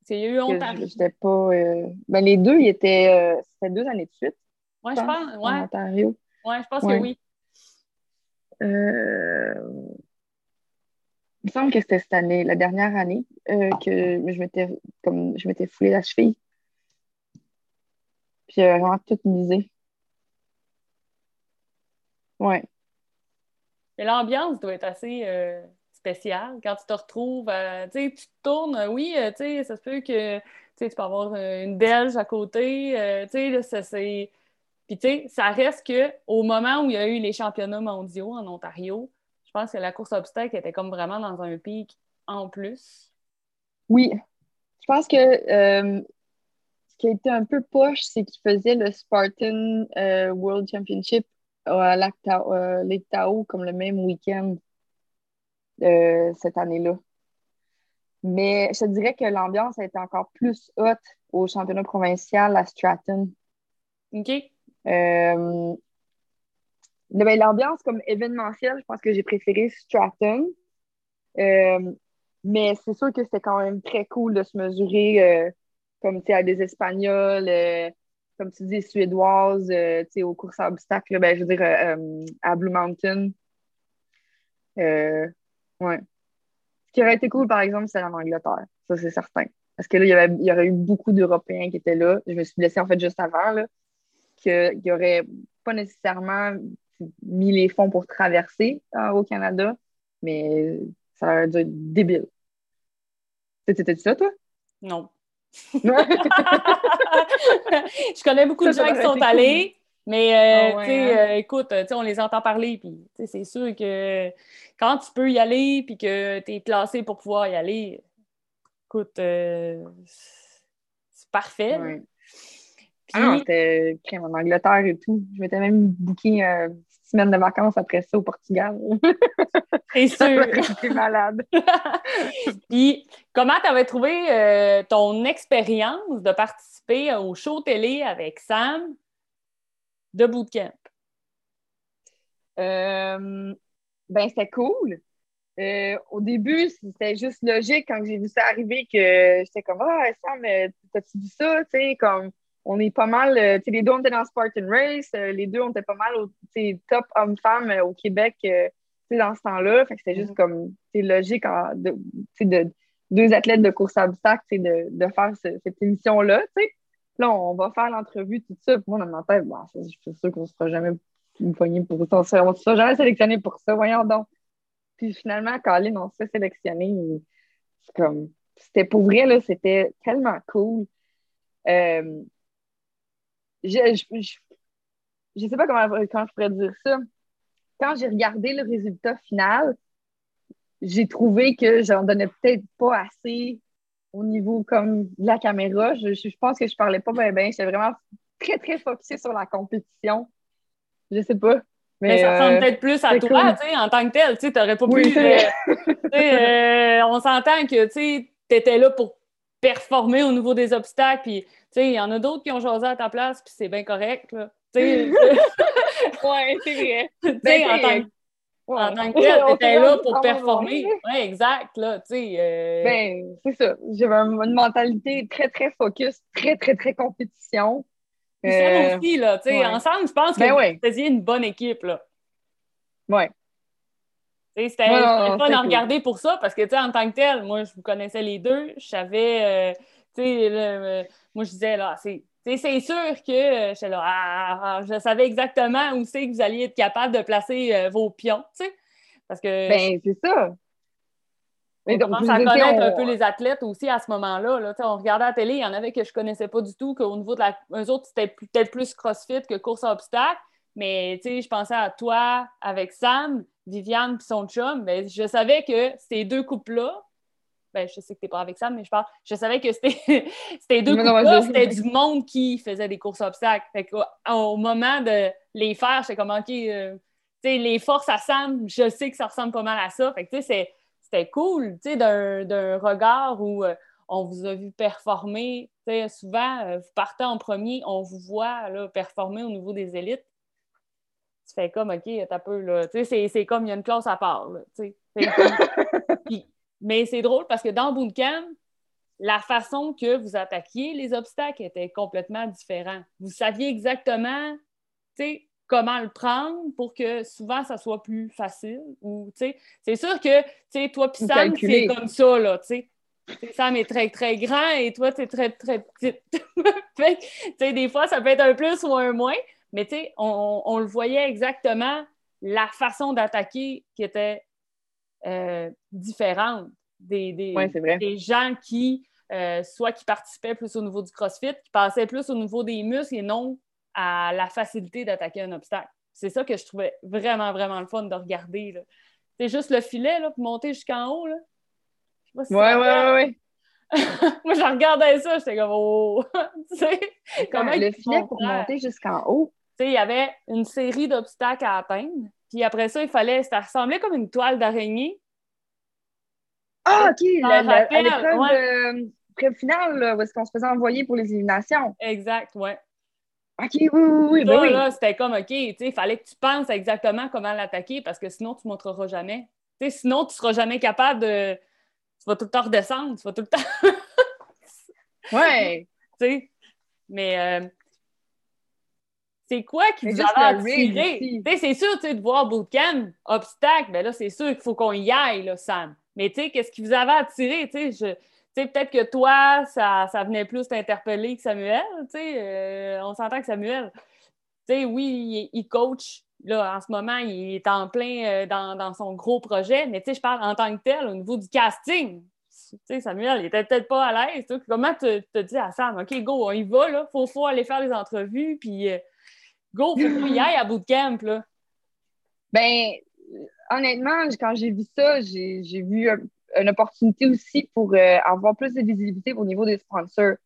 C'est eu Ontario. J'étais pas. Euh, ben, les deux, ils étaient. Euh, c'était deux années de suite. Oui, je pense. Ouais. En Ontario. Oui, je pense que oui. Il me semble que c'était cette année, la dernière année, que je m'étais comme je m'étais foulé la cheville. Puis j'avais vraiment tout misé. Ouais. Mais l'ambiance doit être assez spécial quand tu te retrouves, tu tu te tournes, oui, euh, tu sais, ça se peut que tu peux avoir euh, une belge à côté, euh, tu sais, c'est... Puis, tu sais, ça reste que au moment où il y a eu les championnats mondiaux en Ontario, je pense que la course obstacle était comme vraiment dans un pic en plus. Oui. Je pense que ce qui a été un peu poche, c'est qu'ils faisaient le Spartan World Championship à Lake Tao comme le même week-end. Euh, cette année-là. Mais je te dirais que l'ambiance a été encore plus haute au championnat provincial à Stratton. OK. Euh, ben, l'ambiance comme événementielle, je pense que j'ai préféré Stratton. Euh, mais c'est sûr que c'était quand même très cool de se mesurer comme à des Espagnols, comme tu dis, Suédoises, aux courses à obstacles, ben, je veux dire, à Blue Mountain. Ouais. Ce qui aurait été cool, par exemple, c'est en Angleterre. Ça, c'est certain. Parce que là, il y, avait, il y aurait eu beaucoup d'Européens qui étaient là. Je me suis blessée, en fait, juste avant, là, qu'il n'y aurait pas nécessairement mis les fonds pour traverser euh, au Canada, mais ça aurait dû être débile. C'était ça, toi? Non. je connais beaucoup de gens qui sont allés. Mais euh, ah hein? euh, écoute, on les entend parler, puis c'est sûr que quand tu peux y aller, puis que tu es classé pour pouvoir y aller, écoute, euh, c'est parfait. Ah c'était en Angleterre et tout. Je m'étais même booké une semaine de vacances après ça au Portugal. C'est sûr. J'étais malade. puis, comment tu avais trouvé ton expérience de participer au show télé avec Sam? de bootcamp? Euh, ben, c'était cool. Euh, au début, c'était juste logique quand j'ai vu ça arriver que j'étais comme Ah, Sam, t'as-tu vu ça? sais comme on est pas mal, euh, les deux on était dans Spartan Race, les deux on était pas mal au top hommes-femmes au Québec dans ce temps-là. Fait que c'était juste mm-hmm. comme logique de, de, deux athlètes de course à obstacles de, de faire cette émission-là. Là, on va faire l'entrevue, tout ça. Puis moi, dans ma tête, bon, je suis sûre qu'on ne sera jamais poigné pour ça. On ne sera jamais sélectionné pour ça. Voyons donc. Puis finalement, Colin, on s'est sélectionné. C'est comme. C'était pour vrai, là, c'était tellement cool. Euh, je, je, sais pas comment, quand je pourrais dire ça. Quand j'ai regardé le résultat final, j'ai trouvé que j'en donnais peut-être pas assez au niveau comme de la caméra. Je, je, pense que je parlais pas bien, bien. J'étais vraiment très, très focusée sur la compétition. Je sais pas. Mais, ça ressemble euh, peut-être plus à toi, tu sais, en tant que tel. Tu n'aurais pas pu. Euh, euh, on s'entend que tu étais là pour performer au niveau des obstacles. Puis, il y en a d'autres qui ont choisi à ta place, puis c'est bien correct. Là. oui, c'est vrai. Ben, en tant que en tant que tel, tu étais là pour performer. Oui, exact. Là, euh... ben, c'est ça. J'avais une mentalité très, très focus, très, très, très compétition. Euh... Ça aussi, là. Ouais. Ensemble, je pense que ben, vous faisiez une bonne équipe. Là. Ouais. C'était fun à regarder pour ça parce que, en tant que tel, moi, je vous connaissais les deux. Je savais euh, sais, moi, je disais, là, c'est c'est sûr que euh, là, ah, ah, je savais exactement où c'est que vous alliez être capable de placer euh, vos pions, tu sais. Parce que. Ben, c'est ça. on commence à connaître un peu les athlètes aussi à ce moment-là. Là. On regardait la télé, il y en avait que je ne connaissais pas du tout, qu'au niveau de la. Eux autres, c'était peut-être plus crossfit que course à obstacles. Mais je pensais à toi avec Sam, Viviane et son chum. Mais je savais que ces deux couples-là, ben, je sais que tu n'es pas avec ça, mais je parle. Je savais que c'était deux couples c'était du monde qui faisait des courses obstacles. Fait au, moment de les faire, j'étais comme OK, euh, les forces à Sam, je sais que ça ressemble pas mal à ça. Fait que c'était cool d'un regard où euh, on vous a vu performer. souvent, euh, vous partez en premier, on vous voit là, performer au niveau des élites. Tu fais comme OK, t'as peu là. C'est comme il y a une classe à part. Là, Mais c'est drôle parce que dans Bootcamp, la façon que vous attaquiez les obstacles était complètement différente. Vous saviez exactement comment le prendre pour que souvent ça soit plus facile. c'est sûr que toi et Sam, c'est comme ça. Là, Sam est très, très grand et toi, tu es très, très petite. des fois, ça peut être un plus ou un moins, mais on, on le voyait exactement la façon d'attaquer qui était euh, différentes des, des, gens qui, euh, soit qui participaient plus au niveau du CrossFit, qui passaient plus au niveau des muscles et non à la facilité d'attaquer un obstacle. C'est ça que je trouvais vraiment, vraiment le fun de regarder. C'est juste le filet là, pour monter jusqu'en haut. Là. ouais, ouais, ouais, ouais, Moi, je regardais ça, j'étais comme, oh! comment le filet pour monter jusqu'en haut. Il y avait une série d'obstacles à atteindre. Puis après ça, il fallait. Ça ressemblait comme une toile d'araignée. Ah, OK! l'épreuve ouais. finale, où est-ce qu'on se faisait envoyer pour les éliminations. Exact, oui. OK, oui, oui, oui. Ben là, c'était comme, OK, il fallait que tu penses exactement comment l'attaquer parce que sinon, tu ne montreras jamais. sinon, tu ne seras jamais capable de. Tu vas tout le temps redescendre, tu vas tout le temps. ouais. Tu sais. Mais euh, c'est quoi qui vous a attiré? C'est sûr, de voir Bootcamp, obstacle, ben là, c'est sûr qu'il faut qu'on y aille, là, Sam. Mais qu'est-ce qui vous avait attiré? Peut-être que toi, ça, ça venait plus t'interpeller que Samuel. Euh, on s'entend que Samuel, oui, il, coach. Là, en ce moment, il est en plein euh, dans, dans, son gros projet, mais je parle en tant que tel au niveau du casting. Samuel, il était peut-être pas à l'aise. Comment tu te dis à Sam, OK, go, on y va, là, faut, faut aller faire les entrevues, puis euh, Go, faut qu'on y aille à bootcamp, là. Ben, honnêtement, quand j'ai vu ça, j'ai vu une opportunité aussi pour euh, avoir plus de visibilité au niveau des sponsors.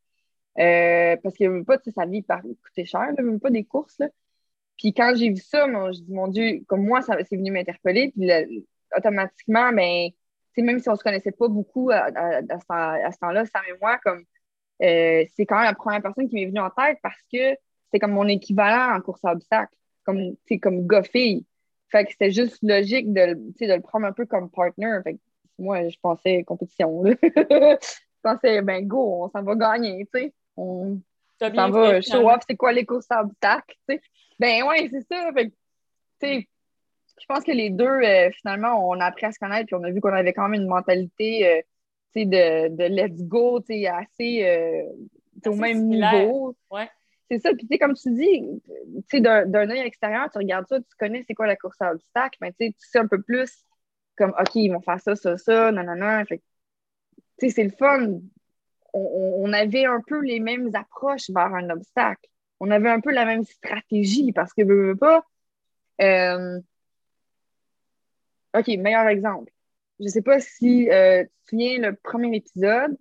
Euh, parce que pas, sa vie par coûter cher, même pas des courses. Là. Puis quand j'ai vu ça, moi, je dis, mon Dieu, comme moi, ça c'est venu m'interpeller. Puis automatiquement, ben, même si on se connaissait pas beaucoup à, ce temps-là, Sam et moi, comme euh, c'est quand même la première personne qui m'est venue en tête parce que c'est comme mon équivalent en course à obstacles, comme, comme gars-fille. Fait que c'était juste logique de, de le prendre un peu comme partner. Fait que moi, je pensais compétition. je pensais, ben go, on s'en va gagner, tu sais. On s'en va show off, c'est quoi les courses à obstacles, tu sais. Ben ouais, c'est ça. Fait que, tu sais, je pense que les deux, euh, finalement, on a appris à se connaître, puis on a vu qu'on avait quand même une mentalité, euh, tu sais, de, de let's go, tu sais, assez, euh, au même niveau. Ouais. C'est ça. Puis, tu sais, comme tu dis, tu sais, d'un œil extérieur, tu regardes ça, tu connais c'est quoi la course à obstacles, mais tu sais, tu sais un peu plus comme, OK, ils vont faire ça, ça, ça, nanana. Fait tu sais, c'est le fun. On, avait un peu les mêmes approches vers un obstacle. On avait un peu la même stratégie parce que, veux, veux pas. Euh, OK, meilleur exemple. Je sais pas si euh, tu te souviens le premier épisode.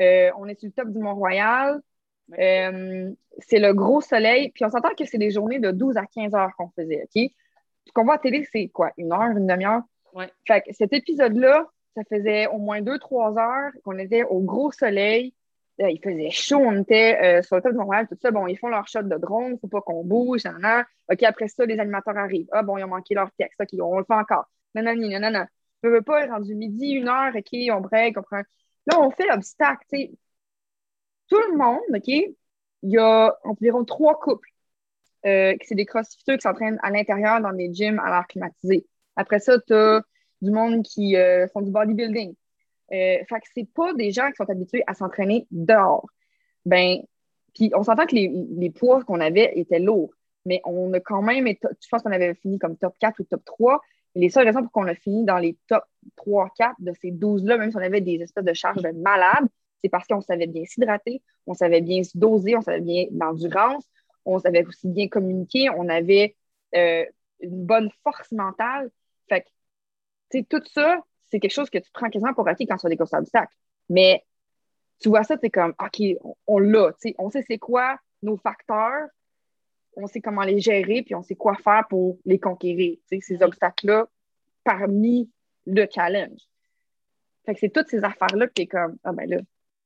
Euh, on est sur le top du Mont-Royal. Euh, c'est le gros soleil. Puis on s'entend que c'est des journées de 12 à 15 heures qu'on faisait, OK? Ce qu'on voit à télé, c'est quoi? Une heure, une demi-heure? Ouais. Fait que cet épisode-là, ça faisait au moins 2-3 heures qu'on était au gros soleil. Il faisait chaud, on était euh, sur le top de Montréal, tout ça. Bon, ils font leur shot de drone, faut pas qu'on bouge, nan, OK, après ça, les animateurs arrivent. Ah, bon, ils ont manqué leur texte. OK, on le fait encore. Non, non, non, non, non. Je veux pas, rendu midi, une heure, OK, on break, on prend. Là, on fait l'obstacle, tu sais tout le monde, OK, il y a environ trois couples. Euh, c'est des crossfitters qui s'entraînent à l'intérieur dans des gyms à l'air climatisé. Après ça, tu as du monde qui euh, font du bodybuilding. Euh, fait que c'est pas des gens qui sont habitués à s'entraîner dehors. ben, puis on s'entend que les, les poids qu'on avait étaient lourds, mais on a quand même, je pense qu'on avait fini comme top 4 ou top 3. Et les seules raisons pour qu'on a fini dans les top 3, 4 de ces 12-là, même si on avait des espèces de charges de malades, c'est parce qu'on savait bien s'hydrater, on savait bien se doser, on savait bien l'endurance, on savait aussi bien communiquer, on avait euh, une bonne force mentale. Fait que, tu sais, tout ça, c'est quelque chose que tu prends quasiment pour acquis quand tu as des courses d'obstacles. Mais tu vois ça, tu es comme, OK, on, l'a, tu sais, on sait c'est quoi nos facteurs, on sait comment les gérer, puis on sait quoi faire pour les conquérir, tu sais, ces obstacles-là parmi le challenge. Fait que c'est toutes ces affaires-là que tu es comme, ah ben là,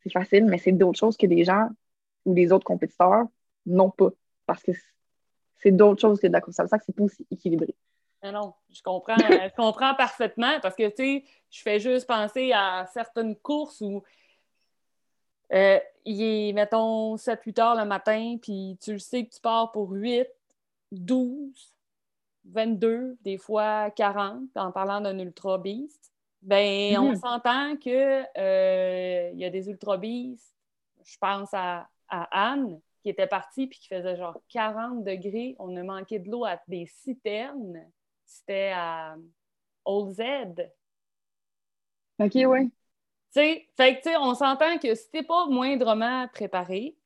c'est facile, mais c'est d'autres choses que les gens ou les autres compétiteurs n'ont pas. Parce que c'est d'autres choses que de la course à c'est pas aussi équilibré. Non, non, je comprends, je comprends parfaitement parce que, tu sais, je fais juste penser à certaines courses où euh, il est, mettons, 7-8 heures le matin, puis tu le sais que tu pars pour 8, 12, 22, des fois 40, en parlant d'un ultra beast. Ben, on mhm. s'entend qu'il euh, y a des ultra beasts. Je pense à, Anne, qui était partie puis qui faisait genre 40 degrés. On a manqué de l'eau à des citernes. C'était à Old Z. OK, oui. fait que, on s'entend que si t'es pas moindrement préparé,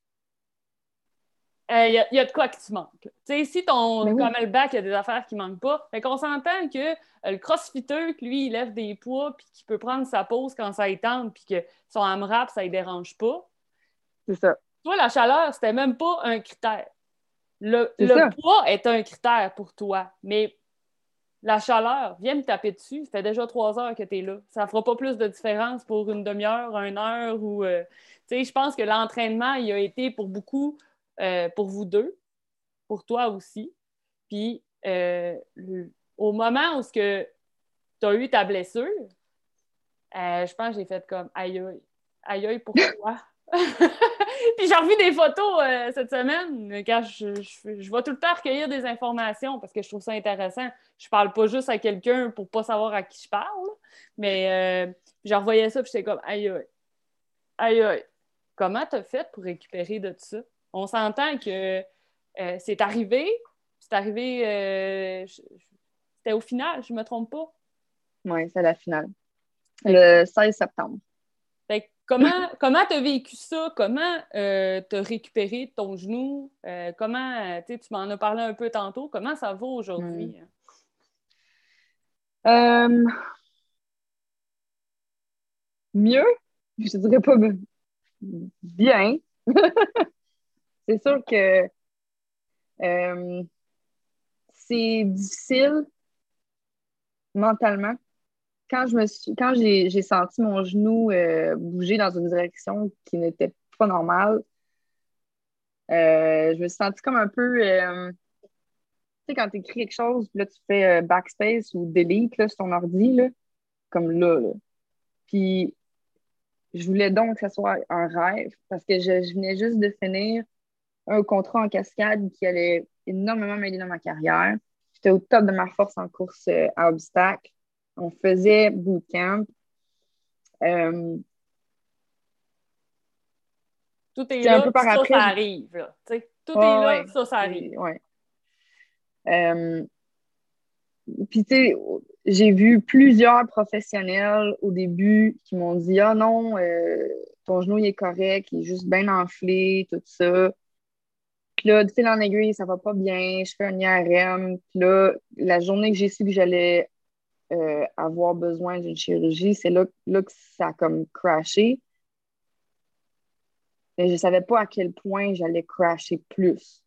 il euh, y, a de quoi que tu manques. si ton ben bac, il y a des affaires qui ne manquent pas, fait qu'on s'entend que euh, le crossfitter, lui, il lève des poids puis qu'il peut prendre sa pause quand ça étend puis que son AMRAP, ça ne dérange pas. C'est ça. Toi, la chaleur, c'était même pas un critère. Le, poids est un critère pour toi, mais la chaleur, viens me taper dessus. Ça fait déjà trois heures que tu es là. Ça ne fera pas plus de différence pour une demi-heure, une heure ou. Euh, je pense que l'entraînement, il a été pour beaucoup euh, pour vous deux, pour toi aussi. Puis euh, au moment où tu as eu ta blessure, euh, je pense que j'ai fait comme aïe aïe, aïe aïe, pourquoi? puis j'ai revu des photos cette semaine, quand je, je, vais tout le temps recueillir des informations parce que je trouve ça intéressant. Je parle pas juste à quelqu'un pour pas savoir à qui je parle, mais je revoyais ça puis j'étais comme aïe aïe, aïe aïe. Comment t'as fait pour récupérer de tout ça? On s'entend que euh, c'est arrivé, c'est arrivé, euh, c'était au final, je ne me trompe pas. Oui, c'est la finale. Le 16 septembre. comment comment tu as vécu ça? Comment euh, tu as récupéré ton genou? comment, tu m'en as parlé un peu tantôt, comment ça va aujourd'hui? mieux, je ne dirais pas bien. c'est sûr que euh, c'est difficile mentalement. Quand je me suis, quand j'ai senti mon genou euh, bouger dans une direction qui n'était pas normale, euh, je me suis sentie comme un peu. tu sais, quand tu écris quelque chose, là, tu fais backspace ou delete là, sur ton ordi, là, comme là. Puis, je voulais donc que ce soit un rêve parce que je venais juste de finir un contrat en cascade qui allait énormément m'aider dans ma carrière. J'étais au top de ma force en course euh, à obstacles. On faisait bootcamp. Euh, tout est là, un peu par ça, après, ça arrive. Tout est là, ça, ça arrive. Ouais. Euh, puis, tu sais, j'ai vu plusieurs professionnels au début qui m'ont dit Ah non, ton genou il est correct, il est juste bien enflé, tout ça. Puis là, de fil en aiguille, ça va pas bien, je fais un IRM. Puis là, la journée que j'ai su que j'allais euh, avoir besoin d'une chirurgie, c'est là, là, que ça a comme crashé. Mais je savais pas à quel point j'allais crasher plus.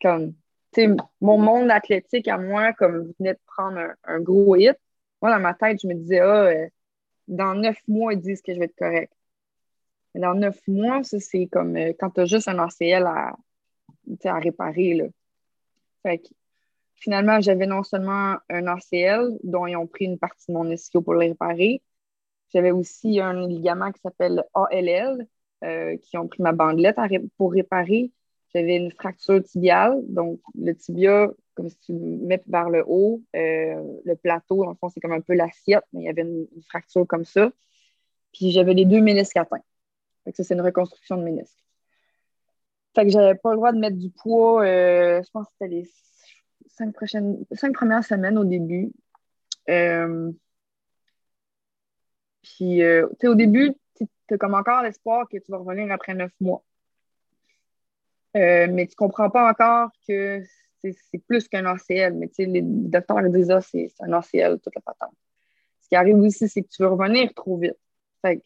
Comme, tu sais, mon monde athlétique à moi, comme venait de prendre un, gros hit, moi, dans ma tête, je me disais, ah, euh, dans neuf mois, ils disent que je vais être correct. Mais dans neuf mois, ça, c'est comme euh, quand tu as juste un ACL à, à réparer. Là. Fait finalement, j'avais non seulement un ACL dont ils ont pris une partie de mon ischio pour le réparer, j'avais aussi un ligament qui s'appelle ALL, euh, qui ont pris ma bandelette pour réparer. J'avais une fracture tibiale, donc le tibia, comme si tu le mets vers le haut, euh, le plateau, en fond, c'est comme un peu l'assiette, mais il y avait une, fracture comme ça. Puis j'avais les deux ménisques atteints. ça, c'est une reconstruction de ménisque. Fait que j'avais pas le droit de mettre du poids, euh, je pense que c'était les cinq, prochaines, cinq premières semaines au début. Euh, puis, euh, tu sais, au début, tu as comme encore l'espoir que tu vas revenir après neuf mois. mais tu comprends pas encore que c'est plus qu'un ACL. Mais tu sais, les docteurs disent, ah, c'est un ACL, toute la patente. Ce qui arrive aussi, c'est que tu veux revenir trop vite. Fait que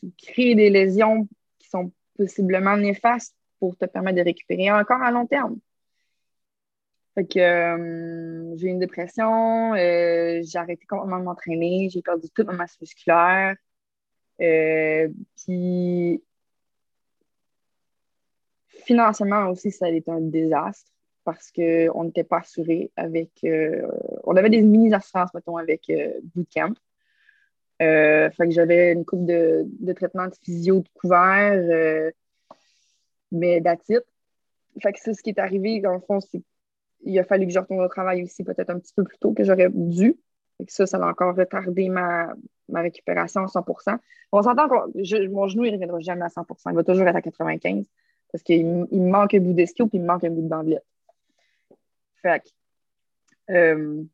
tu crées des lésions qui sont possiblement néfastes pour te permettre de récupérer encore à long terme. Fait que euh, j'ai eu une dépression, euh, j'ai arrêté complètement de m'entraîner, j'ai perdu toute ma masse musculaire. Euh, puis financièrement aussi, ça a été un désastre parce qu'on n'était pas assuré avec. on avait des mini-assurances, mettons, avec Bootcamp. fait que j'avais une coupe de, de traitement de physio de couvert, mais d'attitude. Fait que c'est ce qui est arrivé, dans le fond, il a fallu que je retourne au travail aussi peut-être un petit peu plus tôt que j'aurais dû. Et ça, ça a encore retardé ma, récupération à 100% On s'entend que mon genou, il ne reviendra jamais à 100% Il va toujours être à 95 parce qu'il me manque un bout d'esquio puis il me manque un bout de bandelette. Fait euh, ce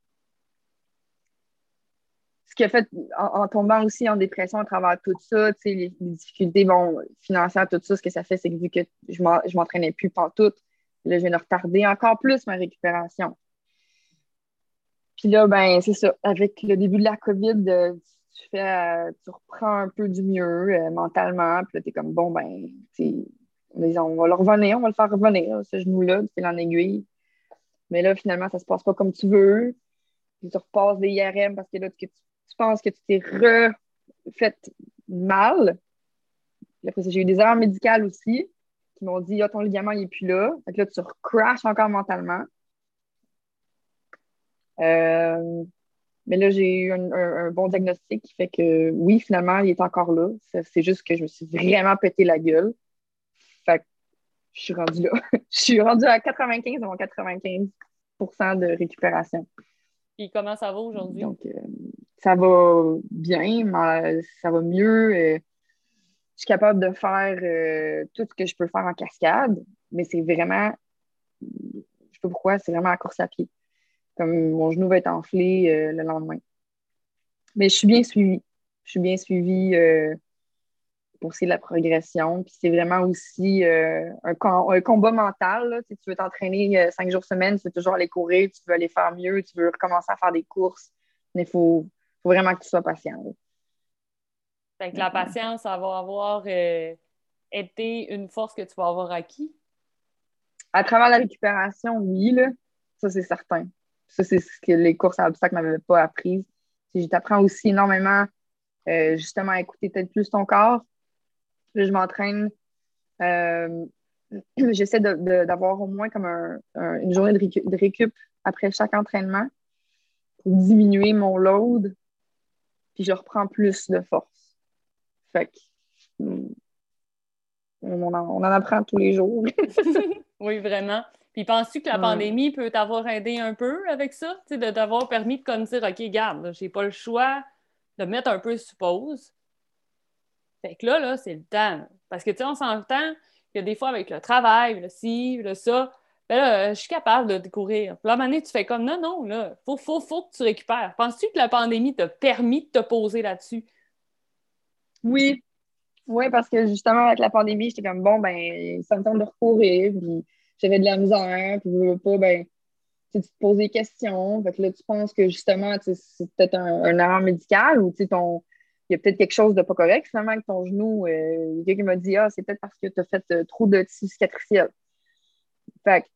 qui fait, en, tombant aussi en dépression à travers tout ça, les, les difficultés bon, financières, tout ça, ce que ça fait, c'est que vu que je ne m'entraînais plus tout. Là, je viens de retarder encore plus ma récupération. Puis là, ben, c'est ça. Avec le début de la COVID, euh, tu fais, euh, tu reprends un peu du mieux euh, mentalement. Puis là, tu es comme, bon, ben, on va le revenir, on va le faire revenir, ce genou-là, tu fais en aiguille. Mais là, finalement, ça se passe pas comme tu veux. Puis tu repasses des IRM parce que là, tu, tu penses que tu t'es refait mal? Après ça, j'ai eu des erreurs médicales aussi qui m'ont dit ah, ton ligament il n'est plus là. Fait que là, tu recrashes encore mentalement. Euh, mais là, j'ai eu un, bon diagnostic qui fait que oui, finalement, il est encore là. C'est juste que je me suis vraiment pété la gueule. Fait que je suis rendue là. je suis rendue à 95 mon 95 de récupération. Et comment ça va aujourd'hui? Donc, euh, ça va bien, ça va mieux. Euh, je suis capable de faire euh, tout ce que je peux faire en cascade, mais c'est vraiment, je sais pas pourquoi, c'est vraiment à course à pied. Comme mon genou va être enflé euh, le lendemain. Mais je suis bien suivie. Je suis bien suivie pour la progression. Puis c'est vraiment aussi un, combat mental. Si tu veux t'entraîner cinq jours semaine, tu veux toujours aller courir, tu veux aller faire mieux, tu veux recommencer à faire des courses. Mais il faut, vraiment que tu sois patient. Fait que la patience, ça va avoir euh, été une force que tu vas avoir acquis? À travers la récupération, oui, là. ça c'est certain. Ça, c'est ce que les courses à obstacles ne m'avaient pas appris. Je t'apprends aussi énormément euh, justement à écouter peut-être plus ton corps. je m'entraîne. Euh, j'essaie d'avoir au moins comme une journée de, récup après chaque entraînement pour diminuer mon load. Puis je reprends plus de force. Fait on en, apprend tous les jours. oui, vraiment. Puis penses-tu que la pandémie peut t'avoir aidé un peu avec ça? De t'avoir permis de comme dire OK, garde, j'ai pas le choix de mettre un peu sur pause. Fait que là, là, c'est le temps. Parce que tu sais, on s'entend que des fois avec le travail, le ci, le ça, ben là, je suis capable de courir. Puis là, à un tu fais comme non, non, là, faut, faut, faut que tu récupères. Penses-tu que la pandémie t'a permis de te poser là-dessus? Oui. Oui, parce que justement, avec la pandémie, j'étais comme bon, ben, ça me tente de recourir, puis j'avais de la misère, puis je veux pas, ben, tu te poses des questions. Fait que là, tu penses que justement, c'est peut-être un, erreur médicale ou ton. Il y a peut-être quelque chose de pas correct finalement avec ton genou. Euh, quelqu'un qui m'a dit Ah, c'est peut-être parce que tu as fait euh, trop de tissu. Fait que,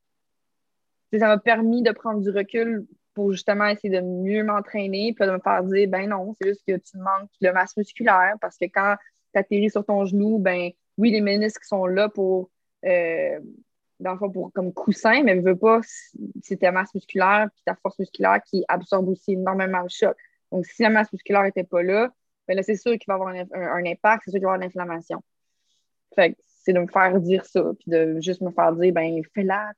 ça m'a permis de prendre du recul pour justement essayer de mieux m'entraîner, puis de me faire dire, ben non, c'est juste que tu manques de masse musculaire parce que quand tu atterris sur ton genou, ben oui, les ménisques sont là pour, euh, dans le fond, pour comme coussin, mais ne veut pas, c'est ta masse musculaire puis ta force musculaire qui absorbe aussi énormément le choc. Donc, si la masse musculaire n'était pas là, ben là, c'est sûr qu'il va y avoir un, impact, c'est sûr qu'il va y avoir une inflammation. Fait c'est de me faire dire ça, puis de juste me faire dire, ben, fais-la,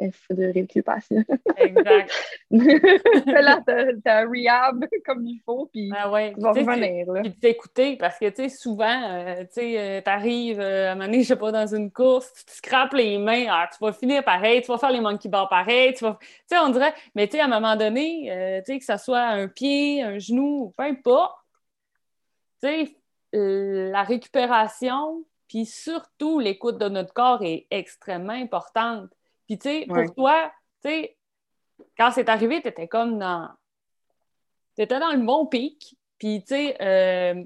F de récupération. Exact. fais-la ta, rehab comme il faut, puis ah ouais. tu vas revenir. Là. Puis t'écouter, parce que, tu sais, souvent, euh, tu sais, euh, t'arrives, euh, à un moment donné, je sais pas, dans une course, tu te scrapes les mains, ah, tu vas finir pareil, tu vas faire les monkey bars pareil, tu vas... Tu sais, on dirait, mais tu sais, à un moment donné, tu sais, que ce soit un pied, un genou, peu importe, tu sais, la récupération, puis surtout, l'écoute de notre corps est extrêmement importante. Puis, tu sais, pour toi, tu sais, quand c'est arrivé, tu étais comme dans. Tu étais dans le bon pic. Puis, tu sais, euh...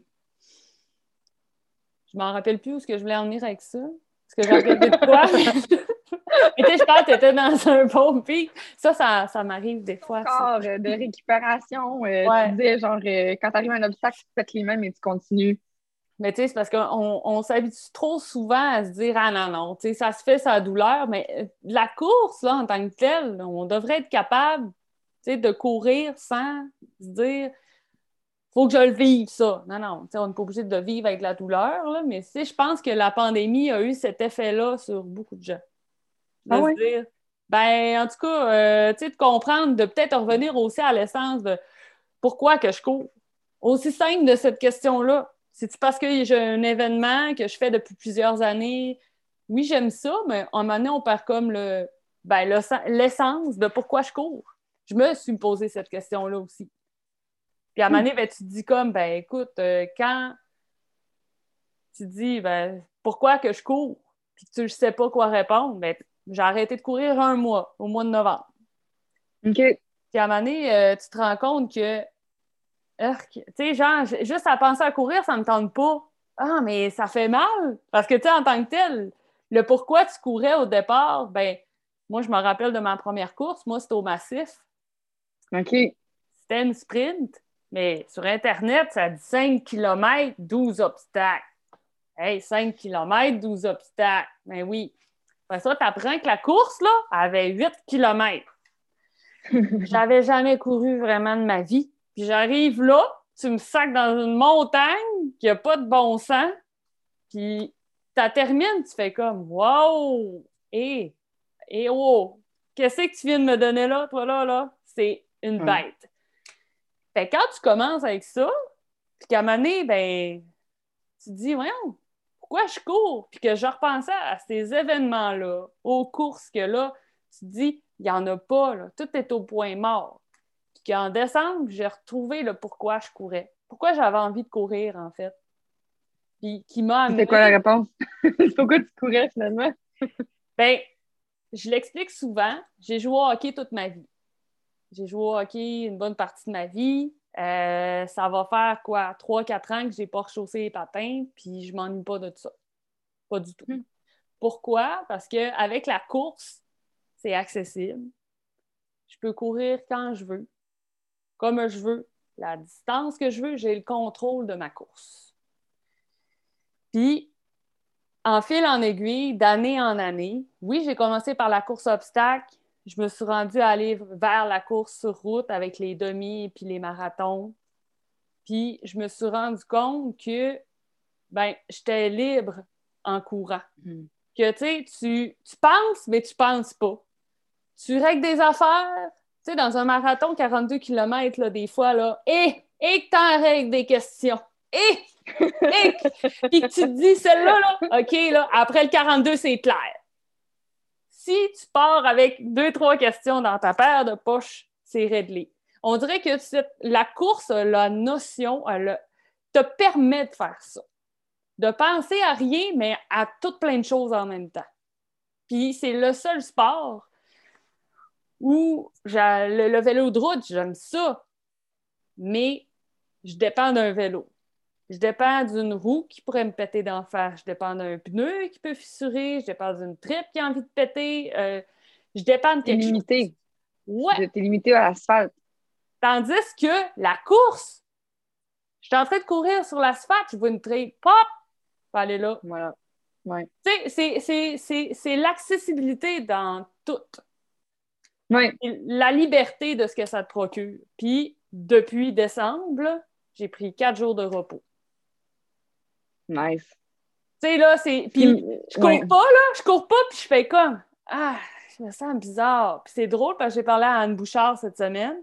je m'en rappelle plus où est-ce que je voulais en venir avec ça. Est-ce que j'ai rappelé de quoi? Mais tu sais, je pense que tu étais dans un bon pic. Ça, ça, m'arrive des fois. Corps euh, de récupération. Euh, tu disais, genre, euh, quand tu arrives à un obstacle, tu te les mêmes et tu continues. Mais tu sais, c'est parce qu'on on, s'habitue trop souvent à se dire Ah non, non, tu sais, ça se fait sa douleur, mais euh, la course, là, en tant que telle, on devrait être capable tu sais, de courir sans se dire faut que je le vive, ça. Non, non, tu sais, on n'est pas obligé de vivre avec la douleur, là, mais tu je pense que la pandémie a eu cet effet-là sur beaucoup de gens. De ah se dire, ben, en tout cas, euh, tu sais, de comprendre, de peut-être revenir aussi à l'essence de pourquoi que je cours. Aussi simple de cette question-là c'est parce que j'ai un événement que je fais depuis plusieurs années? Oui, j'aime ça, mais en un moment donné, on perd comme le, ben, l'essence de pourquoi je cours. Je me suis posé cette question-là aussi. Puis à un moment donné, ben, tu te dis comme, ben écoute, euh, quand tu te dis, ben, pourquoi que je cours, puis que tu ne sais pas quoi répondre, ben, j'ai arrêté de courir un mois, au mois de novembre. OK. Puis à un moment donné, euh, tu te rends compte que tu sais, genre, juste à penser à courir, ça me tente pas. Ah, mais ça fait mal. Parce que, tu sais, en tant que tel, le pourquoi tu courais au départ, ben, moi, je me rappelle de ma première course. Moi, c'était au massif. OK. C'était une sprint, mais sur Internet, ça dit 5 km, 12 obstacles. Hey, 5 km, 12 obstacles. Ben oui. Après ça, tu apprends que la course, là, avait 8 km. J'avais jamais couru vraiment de ma vie. Puis j'arrive là, tu me sacs dans une montagne qui n'a pas de bon sens, puis tu termines, tu fais comme Wow! Et, et oh! Qu'est-ce que tu viens de me donner là, toi là, là? C'est une bête. Fait quand tu commences avec ça, puis qu'à un moment donné, ben, tu te dis, voyons, pourquoi je cours? Puis que je repensais à ces événements-là, aux courses que là, tu te dis, il n'y en a pas, là. tout est au point mort qu'en décembre, j'ai retrouvé le pourquoi je courais. Pourquoi j'avais envie de courir, en fait. Puis qui m'a amené... C'est quoi la réponse? pourquoi tu courais, finalement? ben, je l'explique souvent. J'ai joué au hockey toute ma vie. J'ai joué au hockey une bonne partie de ma vie. Euh, ça va faire quoi, 3-4 ans que j'ai pas rechaussé les patins, puis je m'ennuie pas de ça. Pas du tout. Hmm. Pourquoi? Parce qu'avec la course, c'est accessible. Je peux courir quand je veux comme je veux, la distance que je veux, j'ai le contrôle de ma course. Puis, en fil en aiguille, d'année en année, oui, j'ai commencé par la course obstacle. Je me suis rendue à aller vers la course sur route avec les demi et puis les marathons. Puis, je me suis rendu compte que ben, j'étais libre en courant. Hmm. Que tu tu, tu penses, mais tu penses pas. Tu règles des affaires, tu sais, dans un marathon 42 km, là, des fois, là, et, et que t'en règles des questions. Et, et, puis que tu te dis, celle-là, là, OK, là, après le 42, c'est clair. Si tu pars avec deux, trois questions dans ta paire de poches, c'est réglé. On dirait que la course, la notion, elle, te permet de faire ça. De penser à rien, mais à toutes plein de choses en même temps. Puis c'est le seul sport ou le, vélo de route, j'aime ça, mais je dépends d'un vélo. Je dépends d'une roue qui pourrait me péter d'en face. Je dépends d'un pneu qui peut fissurer. Je dépends d'une tripe qui a envie de péter. Euh, je dépends de quelque limité. chose. Ouais. T'es limité à l'asphalte. Tandis que la course, je suis en train de courir sur l'asphalte, je vois une tripe, pop, je aller là. Voilà. Ouais. C'est l'accessibilité dans tout. La liberté de ce que ça te procure. Puis, depuis décembre, j'ai pris quatre jours de repos. Nice. sais, là, c'est. Puis, je cours pas, là. Je cours pas, puis je fais comme. Ah, je me sens bizarre. Puis c'est drôle parce que j'ai parlé à Anne Bouchard cette semaine,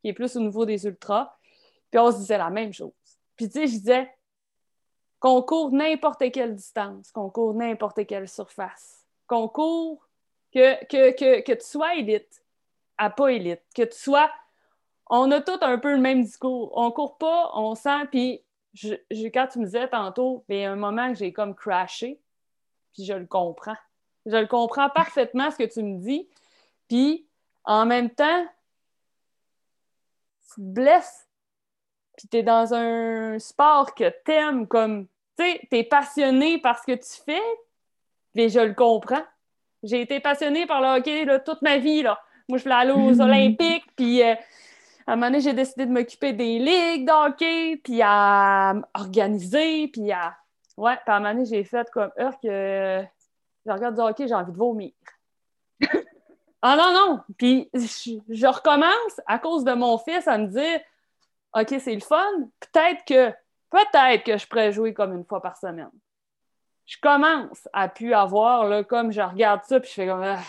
qui est plus au niveau des ultras. Puis on se disait la même chose. Puis, tu sais, je disais qu'on court n'importe quelle distance, qu'on court n'importe quelle surface, qu'on court, que, que, que, que tu sois élite à pas élite, que tu sois. On a tous un peu le même discours. On court pas, on sent, puis je, quand tu me disais tantôt, il y a un moment que j'ai comme crashé, puis je le comprends. Je le comprends parfaitement ce que tu me dis. Puis en même temps, tu te blesses, puis tu es dans un sport que tu aimes, comme, tu sais, tu es passionné par ce que tu fais, mais je le comprends. J'ai été passionnée par le hockey toute ma vie. Là. Moi, je voulais aller aux Olympiques, puis euh, à un moment donné, j'ai décidé de m'occuper des ligues de hockey, puis à organiser, puis à. Ouais, puis à un moment donné, j'ai fait comme heure que je regarde du hockey, j'ai envie de vomir. ah non, non! Puis je, recommence à cause de mon fils à me dire OK, c'est le fun, peut-être que peut-être que je pourrais jouer comme une fois par semaine. Je commence à pu avoir, là, comme je regarde ça, puis je fais comme. Ah.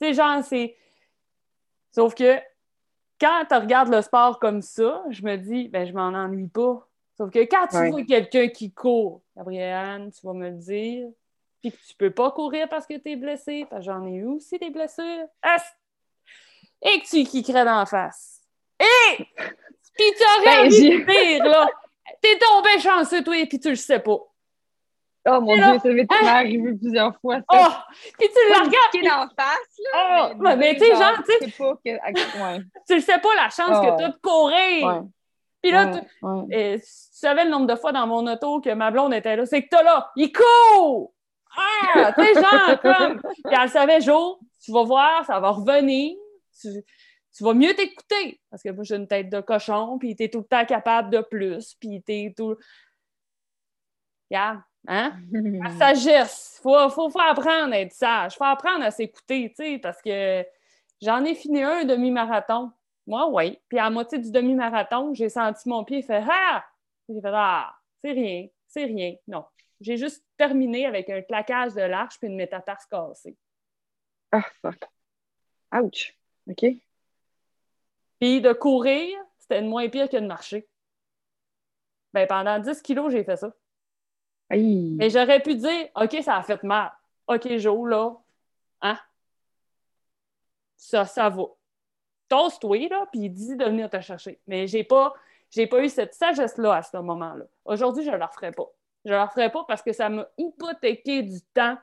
Tu sais, genre, c'est Sauf que quand tu regardes le sport comme ça, je me dis, ben, je m'en ennuie pas. Sauf que quand tu vois quelqu'un qui court, Gabrielle, tu vas me le dire, puis que tu peux pas courir parce que tu es blessé, parce que j'en ai eu aussi des blessures, et que tu kickerais d'en face? Et puis tu aurais ben, envie de pire, là. T'es tombé chanceux, toi, puis tu le sais pas. Oh mon Dieu, ça m'est arrivé plusieurs fois. Ça. Oh! Puis tu la regardes. Qui en face, là. Oh! Mais, mais tu sais, genre, tu sais. Pas que... tu ne sais pas la chance que tu as de courir. Puis là, tu... Et, tu savais le nombre de fois dans mon auto que ma blonde était là, c'est que t'as là, il court! Ah! tu sais, genre, comme. Puis elle savait, Jo, tu vas voir, ça va revenir. Tu, tu vas mieux t'écouter. Parce que moi, j'ai une tête de cochon, puis t'es tout le temps capable de plus, puis t'es tout. Regarde, Hein? La sagesse. Il faut, faut, apprendre à être sage. Il faut apprendre à s'écouter, tu sais, parce que j'en ai fini un demi-marathon. Moi, oui. Puis à la moitié du demi-marathon, j'ai senti mon pied faire Ah! J'ai fait Ah, c'est rien, c'est rien. Non. J'ai juste terminé avec un claquage de l'arche puis une métatarse cassée. Ah, fuck. Ouch. OK. Puis de courir, c'était moins pire que de marcher. Ben, pendant 10 kilos, j'ai fait ça. Mais j'aurais pu dire, OK, ça a fait mal. OK, Joe, là, hein? Ça, ça va. Toast-toi, là, puis dis de venir te chercher. Mais j'ai pas, j'ai pas eu cette sagesse-là à ce moment-là. Aujourd'hui, je ne la referai pas. Je ne la referai pas parce que ça m'a hypothéqué du temps.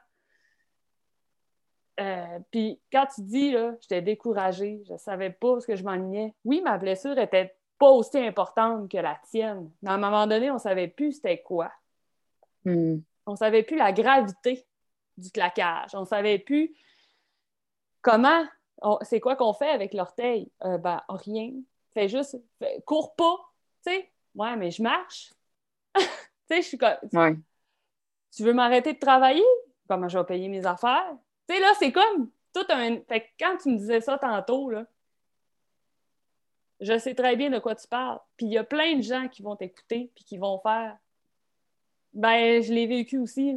Euh, puis quand tu dis, là, j'étais découragée, je ne savais pas ce que je m'ennuyais. Oui, ma blessure était pas aussi importante que la tienne. Mais à un moment donné, on ne savait plus c'était quoi. Hmm. On ne savait plus la gravité du claquage. On ne savait plus comment, c'est quoi qu'on fait avec l'orteil. Euh, ben, rien. Fais juste, cours pas. Tu sais, ouais, mais je marche. tu sais, je suis comme. Tu veux m'arrêter de travailler? Comment je vais payer mes affaires? Tu sais, là, c'est comme tout un. Fait quand tu me disais ça tantôt, là, je sais très bien de quoi tu parles. Puis il y a plein de gens qui vont t'écouter puis qui vont faire ben, je l'ai vécu aussi.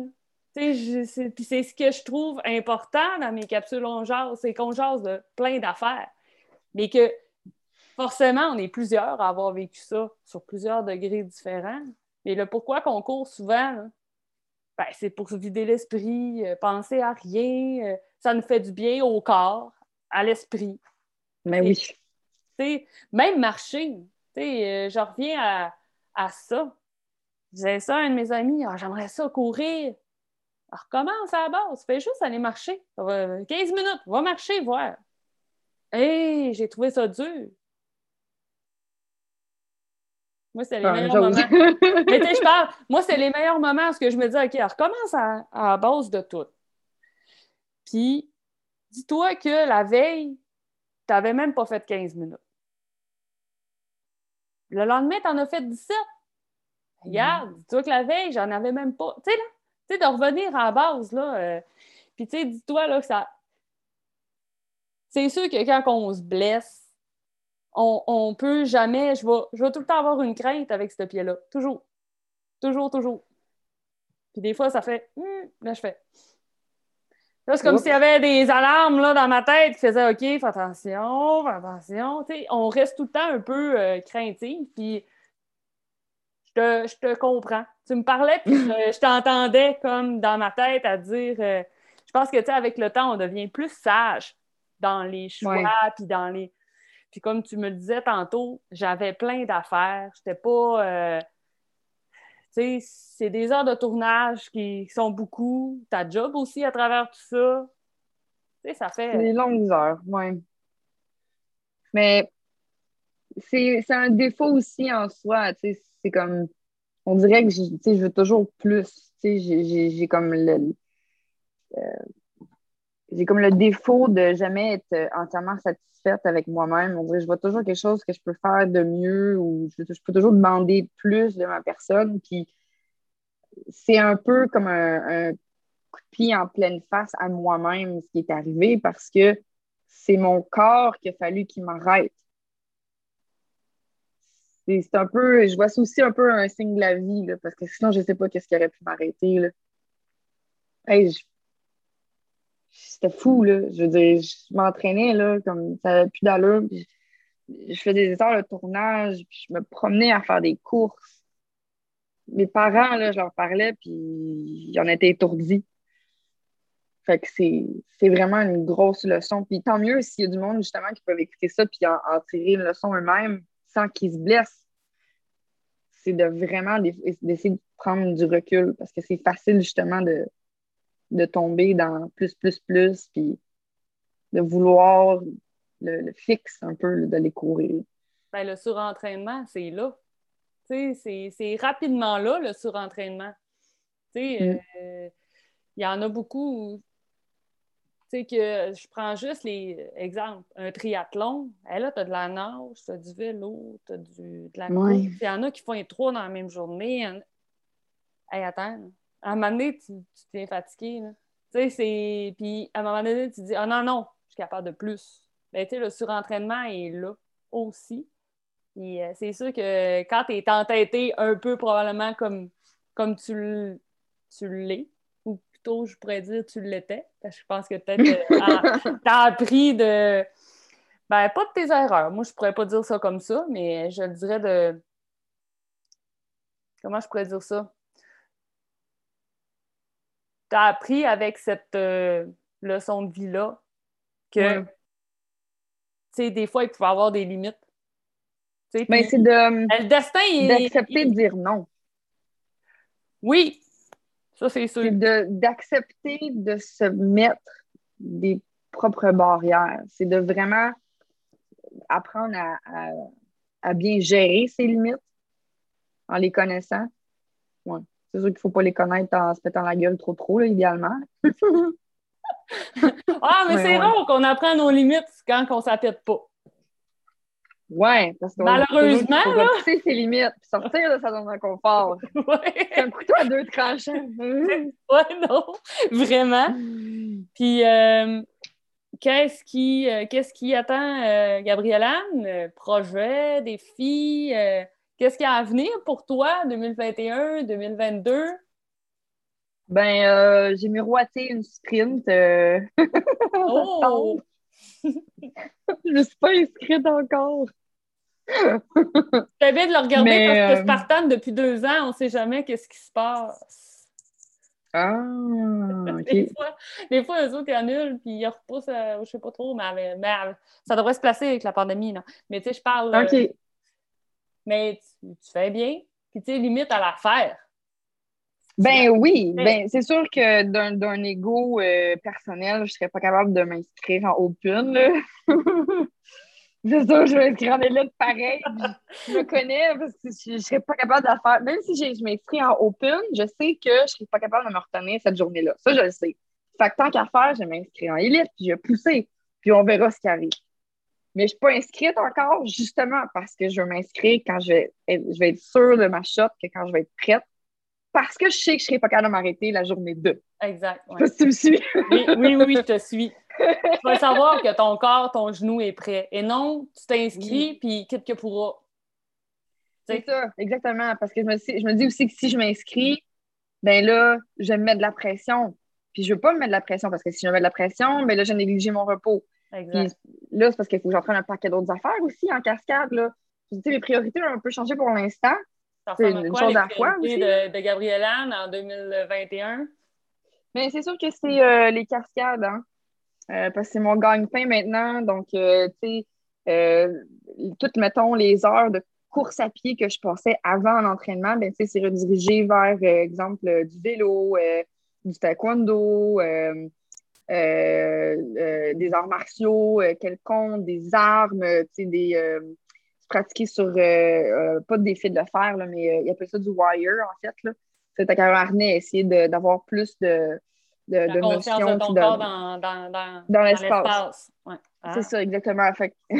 Puis c'est ce que je trouve important dans mes capsules on c'est qu'on jase de plein d'affaires. Mais que forcément, on est plusieurs à avoir vécu ça sur plusieurs degrés différents. Mais le pourquoi qu'on court souvent, ben, c'est pour se vider l'esprit, euh, penser à rien. Euh, ça nous fait du bien au corps, à l'esprit. Mais ben oui. même marcher, euh, je reviens à, à ça. Je disais ça à un de mes amis, ah, j'aimerais ça courir. Alors, commence à la base, fais juste aller marcher. 15 minutes, va marcher, voir. Hé, j'ai trouvé ça dur. Moi, c'est les ah, meilleurs moments. Mais je parle, moi, c'est les meilleurs moments où je me dis, OK, alors commence à, à la base de tout. Puis, dis-toi que la veille, tu n'avais même pas fait 15 minutes. Le lendemain, tu en as fait 17. Regarde, dis-toi que la veille, j'en avais même pas. Tu sais, là, tu sais, de revenir à la base, là. Euh, puis, tu sais, dis-toi, là, que ça. C'est sûr que quand on se blesse, on, on peut jamais. Je vais, je vais tout le temps avoir une crainte avec ce pied-là. Toujours. Toujours, toujours. Puis des fois, ça fait hum, là, je fais. Là, c'est comme s'il y avait des alarmes là, dans ma tête qui faisaient OK, fais attention, fais attention. on reste tout le temps un peu euh, craintif. Puis je te, comprends. Tu me parlais, puis je, t'entendais comme dans ma tête à dire. Euh, je pense que, tu sais, avec le temps, on devient plus sage dans les choix, puis dans les. Puis comme tu me le disais tantôt, j'avais plein d'affaires. J'étais pas. Euh, tu sais, c'est des heures de tournage qui sont beaucoup. Ta job aussi à travers tout ça. Tu sais, ça fait. Des longues heures, oui. Mais c'est un défaut aussi en soi. C'est comme. On dirait que je veux toujours plus. J'ai comme le. Euh, j'ai comme le défaut de jamais être entièrement satisfaite avec moi-même. On dirait je vois toujours quelque chose que je peux faire de mieux ou je, peux toujours demander plus de ma personne. Puis c'est un peu comme un, coup de pied en pleine face à moi-même ce qui est arrivé parce que c'est mon corps qu'il a fallu qu'il m'arrête. C'est un peu, je vois ça aussi un peu un signe de la vie, parce que sinon, je ne sais pas qu'est-ce qui aurait pu m'arrêter. C'était fou, là. Je veux dire, je m'entraînais, là, comme ça n'avait plus d'allure. Je, faisais des heures de tournage, puis je me promenais à faire des courses. Mes parents, là, je leur parlais, puis ils en étaient étourdis. Fait que c'est vraiment une grosse leçon. Puis tant mieux s'il y a du monde, justement, qui peuvent écouter ça, puis en, tirer une leçon eux-mêmes sans qu'ils se blessent. C'est de vraiment d'essayer de prendre du recul parce que c'est facile, justement, de, de tomber dans plus, plus, plus, puis de vouloir le, fixe un peu, d'aller courir. Ben, le surentraînement, c'est là. C'est rapidement là, le surentraînement. Mm. Euh, il y en a beaucoup sais, que je prends juste les exemples. Un triathlon, là, tu as de la nage, tu as du vélo, tu as du, de la course. Il y en a qui font les trois dans la même journée. Hey, attends, à un moment donné, tu, tu t'es fatigué. Tu sais, c'est. Puis à un moment donné, tu dis Ah non, non, je suis capable de plus. Ben, tu sais, le surentraînement est là aussi. Puis euh, c'est sûr que quand tu es entêté un peu, probablement comme, comme tu, l'es, plutôt, je pourrais dire, tu l'étais, parce que je pense que peut-être euh, tu as appris de. Ben, pas de tes erreurs. Moi, je pourrais pas dire ça comme ça, mais je le dirais de. Comment je pourrais dire ça? tu as appris avec cette euh, leçon de vie-là que, tu sais, des fois, il pouvait avoir des limites. Mais c'est de. Le destin D'accepter de dire non. Oui, ça, c'est sûr. C'est d'accepter de, se mettre des propres barrières. C'est de vraiment apprendre à, bien gérer ses limites en les connaissant. Ouais. C'est sûr qu'il ne faut pas les connaître en se pétant la gueule trop trop, idéalement. ah, mais c'est rare qu'on apprenne nos limites quand on ne s'appelle pas. Oui, parce que malheureusement, faut repousser ses limites puis sortir de sa zone de confort. Ouais. C'est un couteau à deux tranchants. oui, non, vraiment. Puis euh, qu'est-ce qui, euh, qu'est-ce qui attend euh, Gabrielle Anne? Projet, défi, Qu'est-ce qu'il y a à venir pour toi, 2021, 2022? Ben, euh, j'ai miroité une sprint. Euh... oh! je ne suis pas inscrite encore. C'est bien de le regarder parce que euh, Spartan, depuis deux ans, on ne sait jamais qu'est-ce qui se passe. Ah, des, fois, des fois, eux autres, ils annulent, puis ils repoussent, euh, je ne sais pas trop, mais, ça devrait se placer avec la pandémie. Là. Mais tu sais, je parle. OK mais tu, fais bien. Puis, tu sais, limite à la faire. Ben oui, ben, c'est sûr que d'un ego euh, personnel, je ne serais pas capable de m'inscrire en Open. c'est sûr, je vais m'inscrire en élite pareil. Je me connais parce que je ne serais pas capable de la faire. Même si je m'inscris en Open, je sais que je ne serais pas capable de me retenir cette journée-là. Ça, je le sais. Fait que tant qu'à faire, je vais m'inscrire en élite, puis je vais pousser, puis on verra ce qui arrive. Mais je ne suis pas inscrite encore, justement, parce que je veux m'inscrire quand je vais, être, je vais être sûre de ma shot, que quand je vais être prête, parce que je sais que je ne serai pas capable de m'arrêter la journée 2. Exact. Ouais. tu me suis. oui, oui, oui, je te suis. Tu vas savoir que ton corps, ton genou est prêt. Et non, tu t'inscris, puis quitte que pourra. C'est ça, exactement. Parce que je me, je me dis aussi que si je m'inscris, ben là, je vais me mettre de la pression. Puis je veux pas me mettre de la pression parce que si je me mets de la pression, ben là, je néglige mon repos. Exact. là, c'est parce qu'il faut que j'en prenne un paquet d'autres affaires aussi en cascade. Là. Tu sais, les priorités ont un peu changé pour l'instant. C'est une quoi, chose à la fois aussi. de, de Gabrielle Anne en 2021? Mais c'est sûr que c'est euh, les cascades, hein. Euh, parce que c'est mon gagne-pain maintenant. Donc, euh, tu sais, euh, toutes, mettons, les heures de course à pied que je passais avant l'entraînement, ben, tu sais, c'est redirigé vers, exemple, du vélo, du taekwondo, des arts martiaux quelconques, des armes, des... pratiquer sur, pas des fils de fer, là, mais ils appellent ça du wire, en fait. C'est un harnais, essayer d'avoir plus de, de, La de conscience notions, de ton corps dans, dans, dans, Dans l'espace. Ouais. Ah. C'est ça, exactement. Fait c'est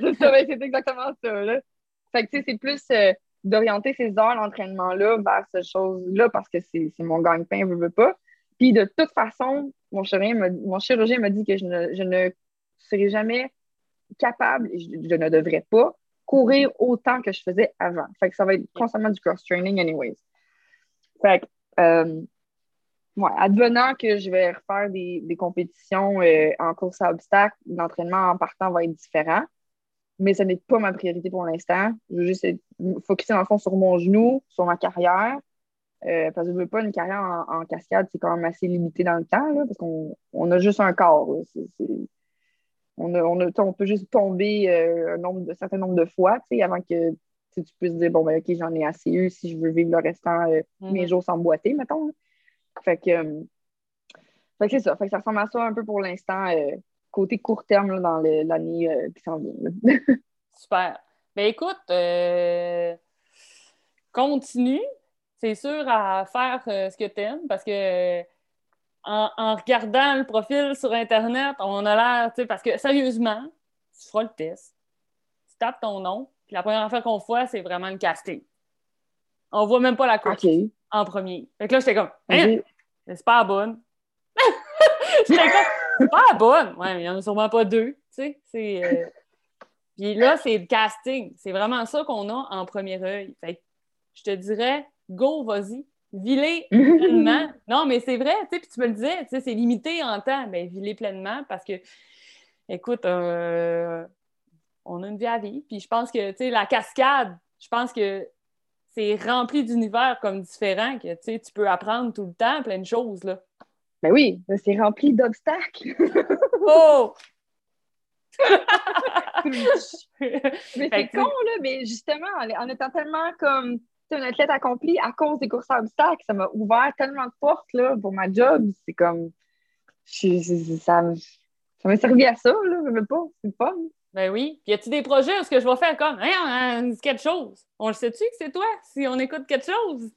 ben, c'est exactement ça. Là. Fait que, tu sais, c'est plus euh, d'orienter ces heures d'entraînement-là vers cette chose-là parce que c'est c'est mon gagne-pain, je veux pas. Puis de toute façon, mon chirurgien m'a mon chirurgien m'a dit que je ne, je ne serai jamais capable, je ne devrais pas, courir autant que je faisais avant. Fait que ça va être constamment du cross-training anyways. Fait que, euh, Ouais, advenant que je vais refaire des, des compétitions euh, en course à obstacles, l'entraînement en partant va être différent, mais ce n'est pas ma priorité pour l'instant. Je veux juste être focusé dans le fond sur mon genou, sur ma carrière, euh, parce que je veux pas une carrière en, en cascade, c'est quand même assez limité dans le temps, là, parce qu'on on a juste un corps. On, a- on, a- on peut juste tomber euh, un, nombre de, certain nombre de fois avant que tu puisses dire, bon, ben, OK, j'en ai assez eu si je veux vivre le restant euh, mes Mhm. jours sans boiter, mettons. Là. Fait que, euh, fait que c'est ça. Fait que ça ressemble à ça un peu pour l'instant, euh, côté court terme là, dans le- l'année euh, qui s'en vient. là. Super. Ben écoute, euh, continue. C'est sûr à faire ce que tu aimes parce que en, en regardant le profil sur Internet, on a l'air, tu sais, parce que sérieusement, tu feras le test, tu tapes ton nom, puis la première affaire qu'on voit, c'est vraiment le casting. On voit même pas la course OK. En premier. Fait que là, j'étais comme, hein, c'est pas bonne. j'étais comme, c'est pas bonne. Ouais, mais il y en a sûrement pas deux, tu sais. C'est. euh, Puis là, c'est le casting. C'est vraiment ça qu'on a en premier œil. Fait que je te dirais, go, vas-y. Vilez pleinement. Non, mais c'est vrai, tu sais, puis tu me le disais, tu sais, c'est limité en temps. Ben, vilez pleinement parce que, écoute, euh, on a une vie à vivre. Puis je pense que, tu sais, la cascade, je pense que c'est rempli d'univers comme différents que, tu sais, tu peux apprendre tout le temps plein de choses, là. Ben oui, c'est rempli d'obstacles. Oh! Mais c'est con, là, mais justement, en, étant tellement comme un athlète accompli à cause des courses à obstacles, ça m'a ouvert tellement de portes là, pour ma job. C'est comme. je- je- ça m'a servi à ça, là, je veux pas. C'est fun. Ben oui. Puis y a-tu des projets où ce que je vais faire comme, hey, on dit quelque chose? On le sait-tu que c'est toi si on écoute quelque chose?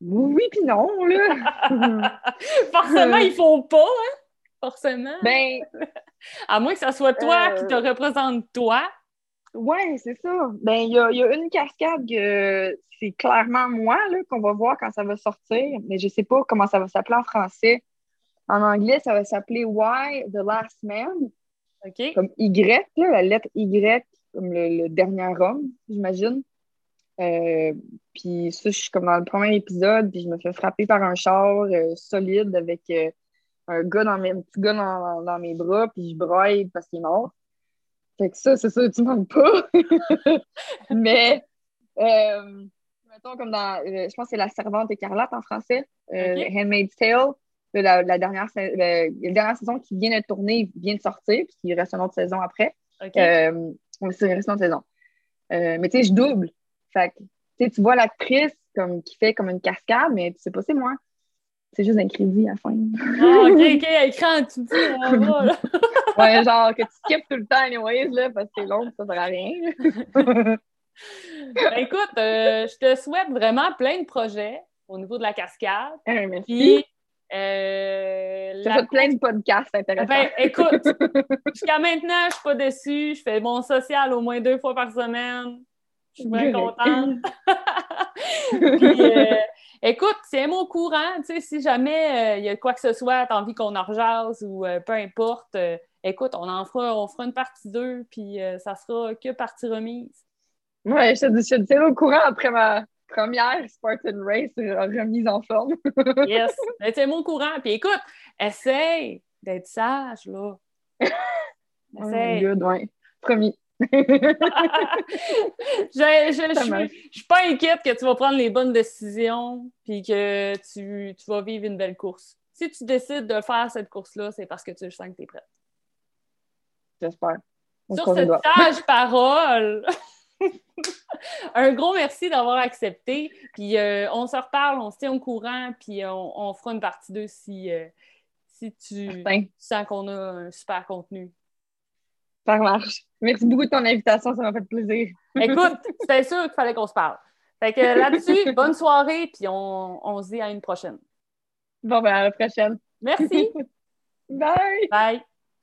Oui, puis non, là. Forcément, il faut pas, hein? Forcément. ben, À moins que ça soit toi Euh. qui te représente toi. ouais, c'est ça. Ben, il y a, y a une cascade que c'est clairement moi, là, qu'on va voir quand ça va sortir, mais je sais pas comment ça va s'appeler en français. En anglais, ça va s'appeler Why the Last Man. Comme Y, là, la lettre Y, comme le, le dernier homme, j'imagine. Euh, puis ça, je suis comme dans le premier épisode, puis je me fais frapper par un char euh, solide avec euh, un gars dans mes, un petit gars dans, dans mes bras, puis je braille parce qu'il est mort. Fait que ça, c'est ça, tu manques pas. Mais, euh, mettons, comme dans, je pense que c'est La Servante écarlate en français, euh, Ok. Handmaid's Tale. La, la dernière, sa- la, la dernière saison qui vient d'être tournée vient de sortir, puis il reste une autre saison après. OK. Euh, c'est, une autre saison. Euh, mais tu sais, je double. Fait que, tu vois l'actrice comme, qui fait comme une cascade, mais tu sais pas, c'est moi. C'est juste un crédit à la fin. Ah, OK, OK, écran, tu me dis, va, là. ouais, genre que tu skippes tout le temps, anyways, là, parce que c'est long, ça sert à rien. Ben, écoute, euh, je te souhaite vraiment plein de projets au niveau de la cascade. Euh, merci. Puis, euh, J'ai fait plein de podcasts intéressants. Ben, écoute, jusqu'à maintenant, je suis pas déçue. Je fais mon social au moins deux fois par semaine. Je suis bien contente. Puis, euh, écoute, tiens-moi au courant. Tu sais, si jamais euh, il y a quoi que ce soit, t'as envie qu'on en rejase ou euh, peu importe, écoute, on en fera, on fera une partie 2, puis ça sera que partie remise. Ouais, je te dis, je te au courant après ma, première Spartan Race remise en forme. yes. Mais tu mon courant. Puis écoute, essaye d'être sage, là. Essaye. Oh good, ouais. Promis. je ne suis pas inquiète que tu vas prendre les bonnes décisions puis que tu, tu, vas vivre une belle course. Si tu décides de faire cette course-là, c'est parce que tu sens que tu es prête. J'espère. Sur cette sage parole, un gros merci d'avoir accepté. Puis euh, on se reparle, on se tient au courant, puis on, fera une partie 2 si, euh, si tu sens qu'on a un super contenu. Ça marche. Merci beaucoup de ton invitation, ça m'a fait plaisir. Écoute, c'était sûr qu'il fallait qu'on se parle. Fait que là-dessus, bonne soirée, puis on, on se dit à une prochaine. Bon, ben à la prochaine. Merci. Bye. Bye.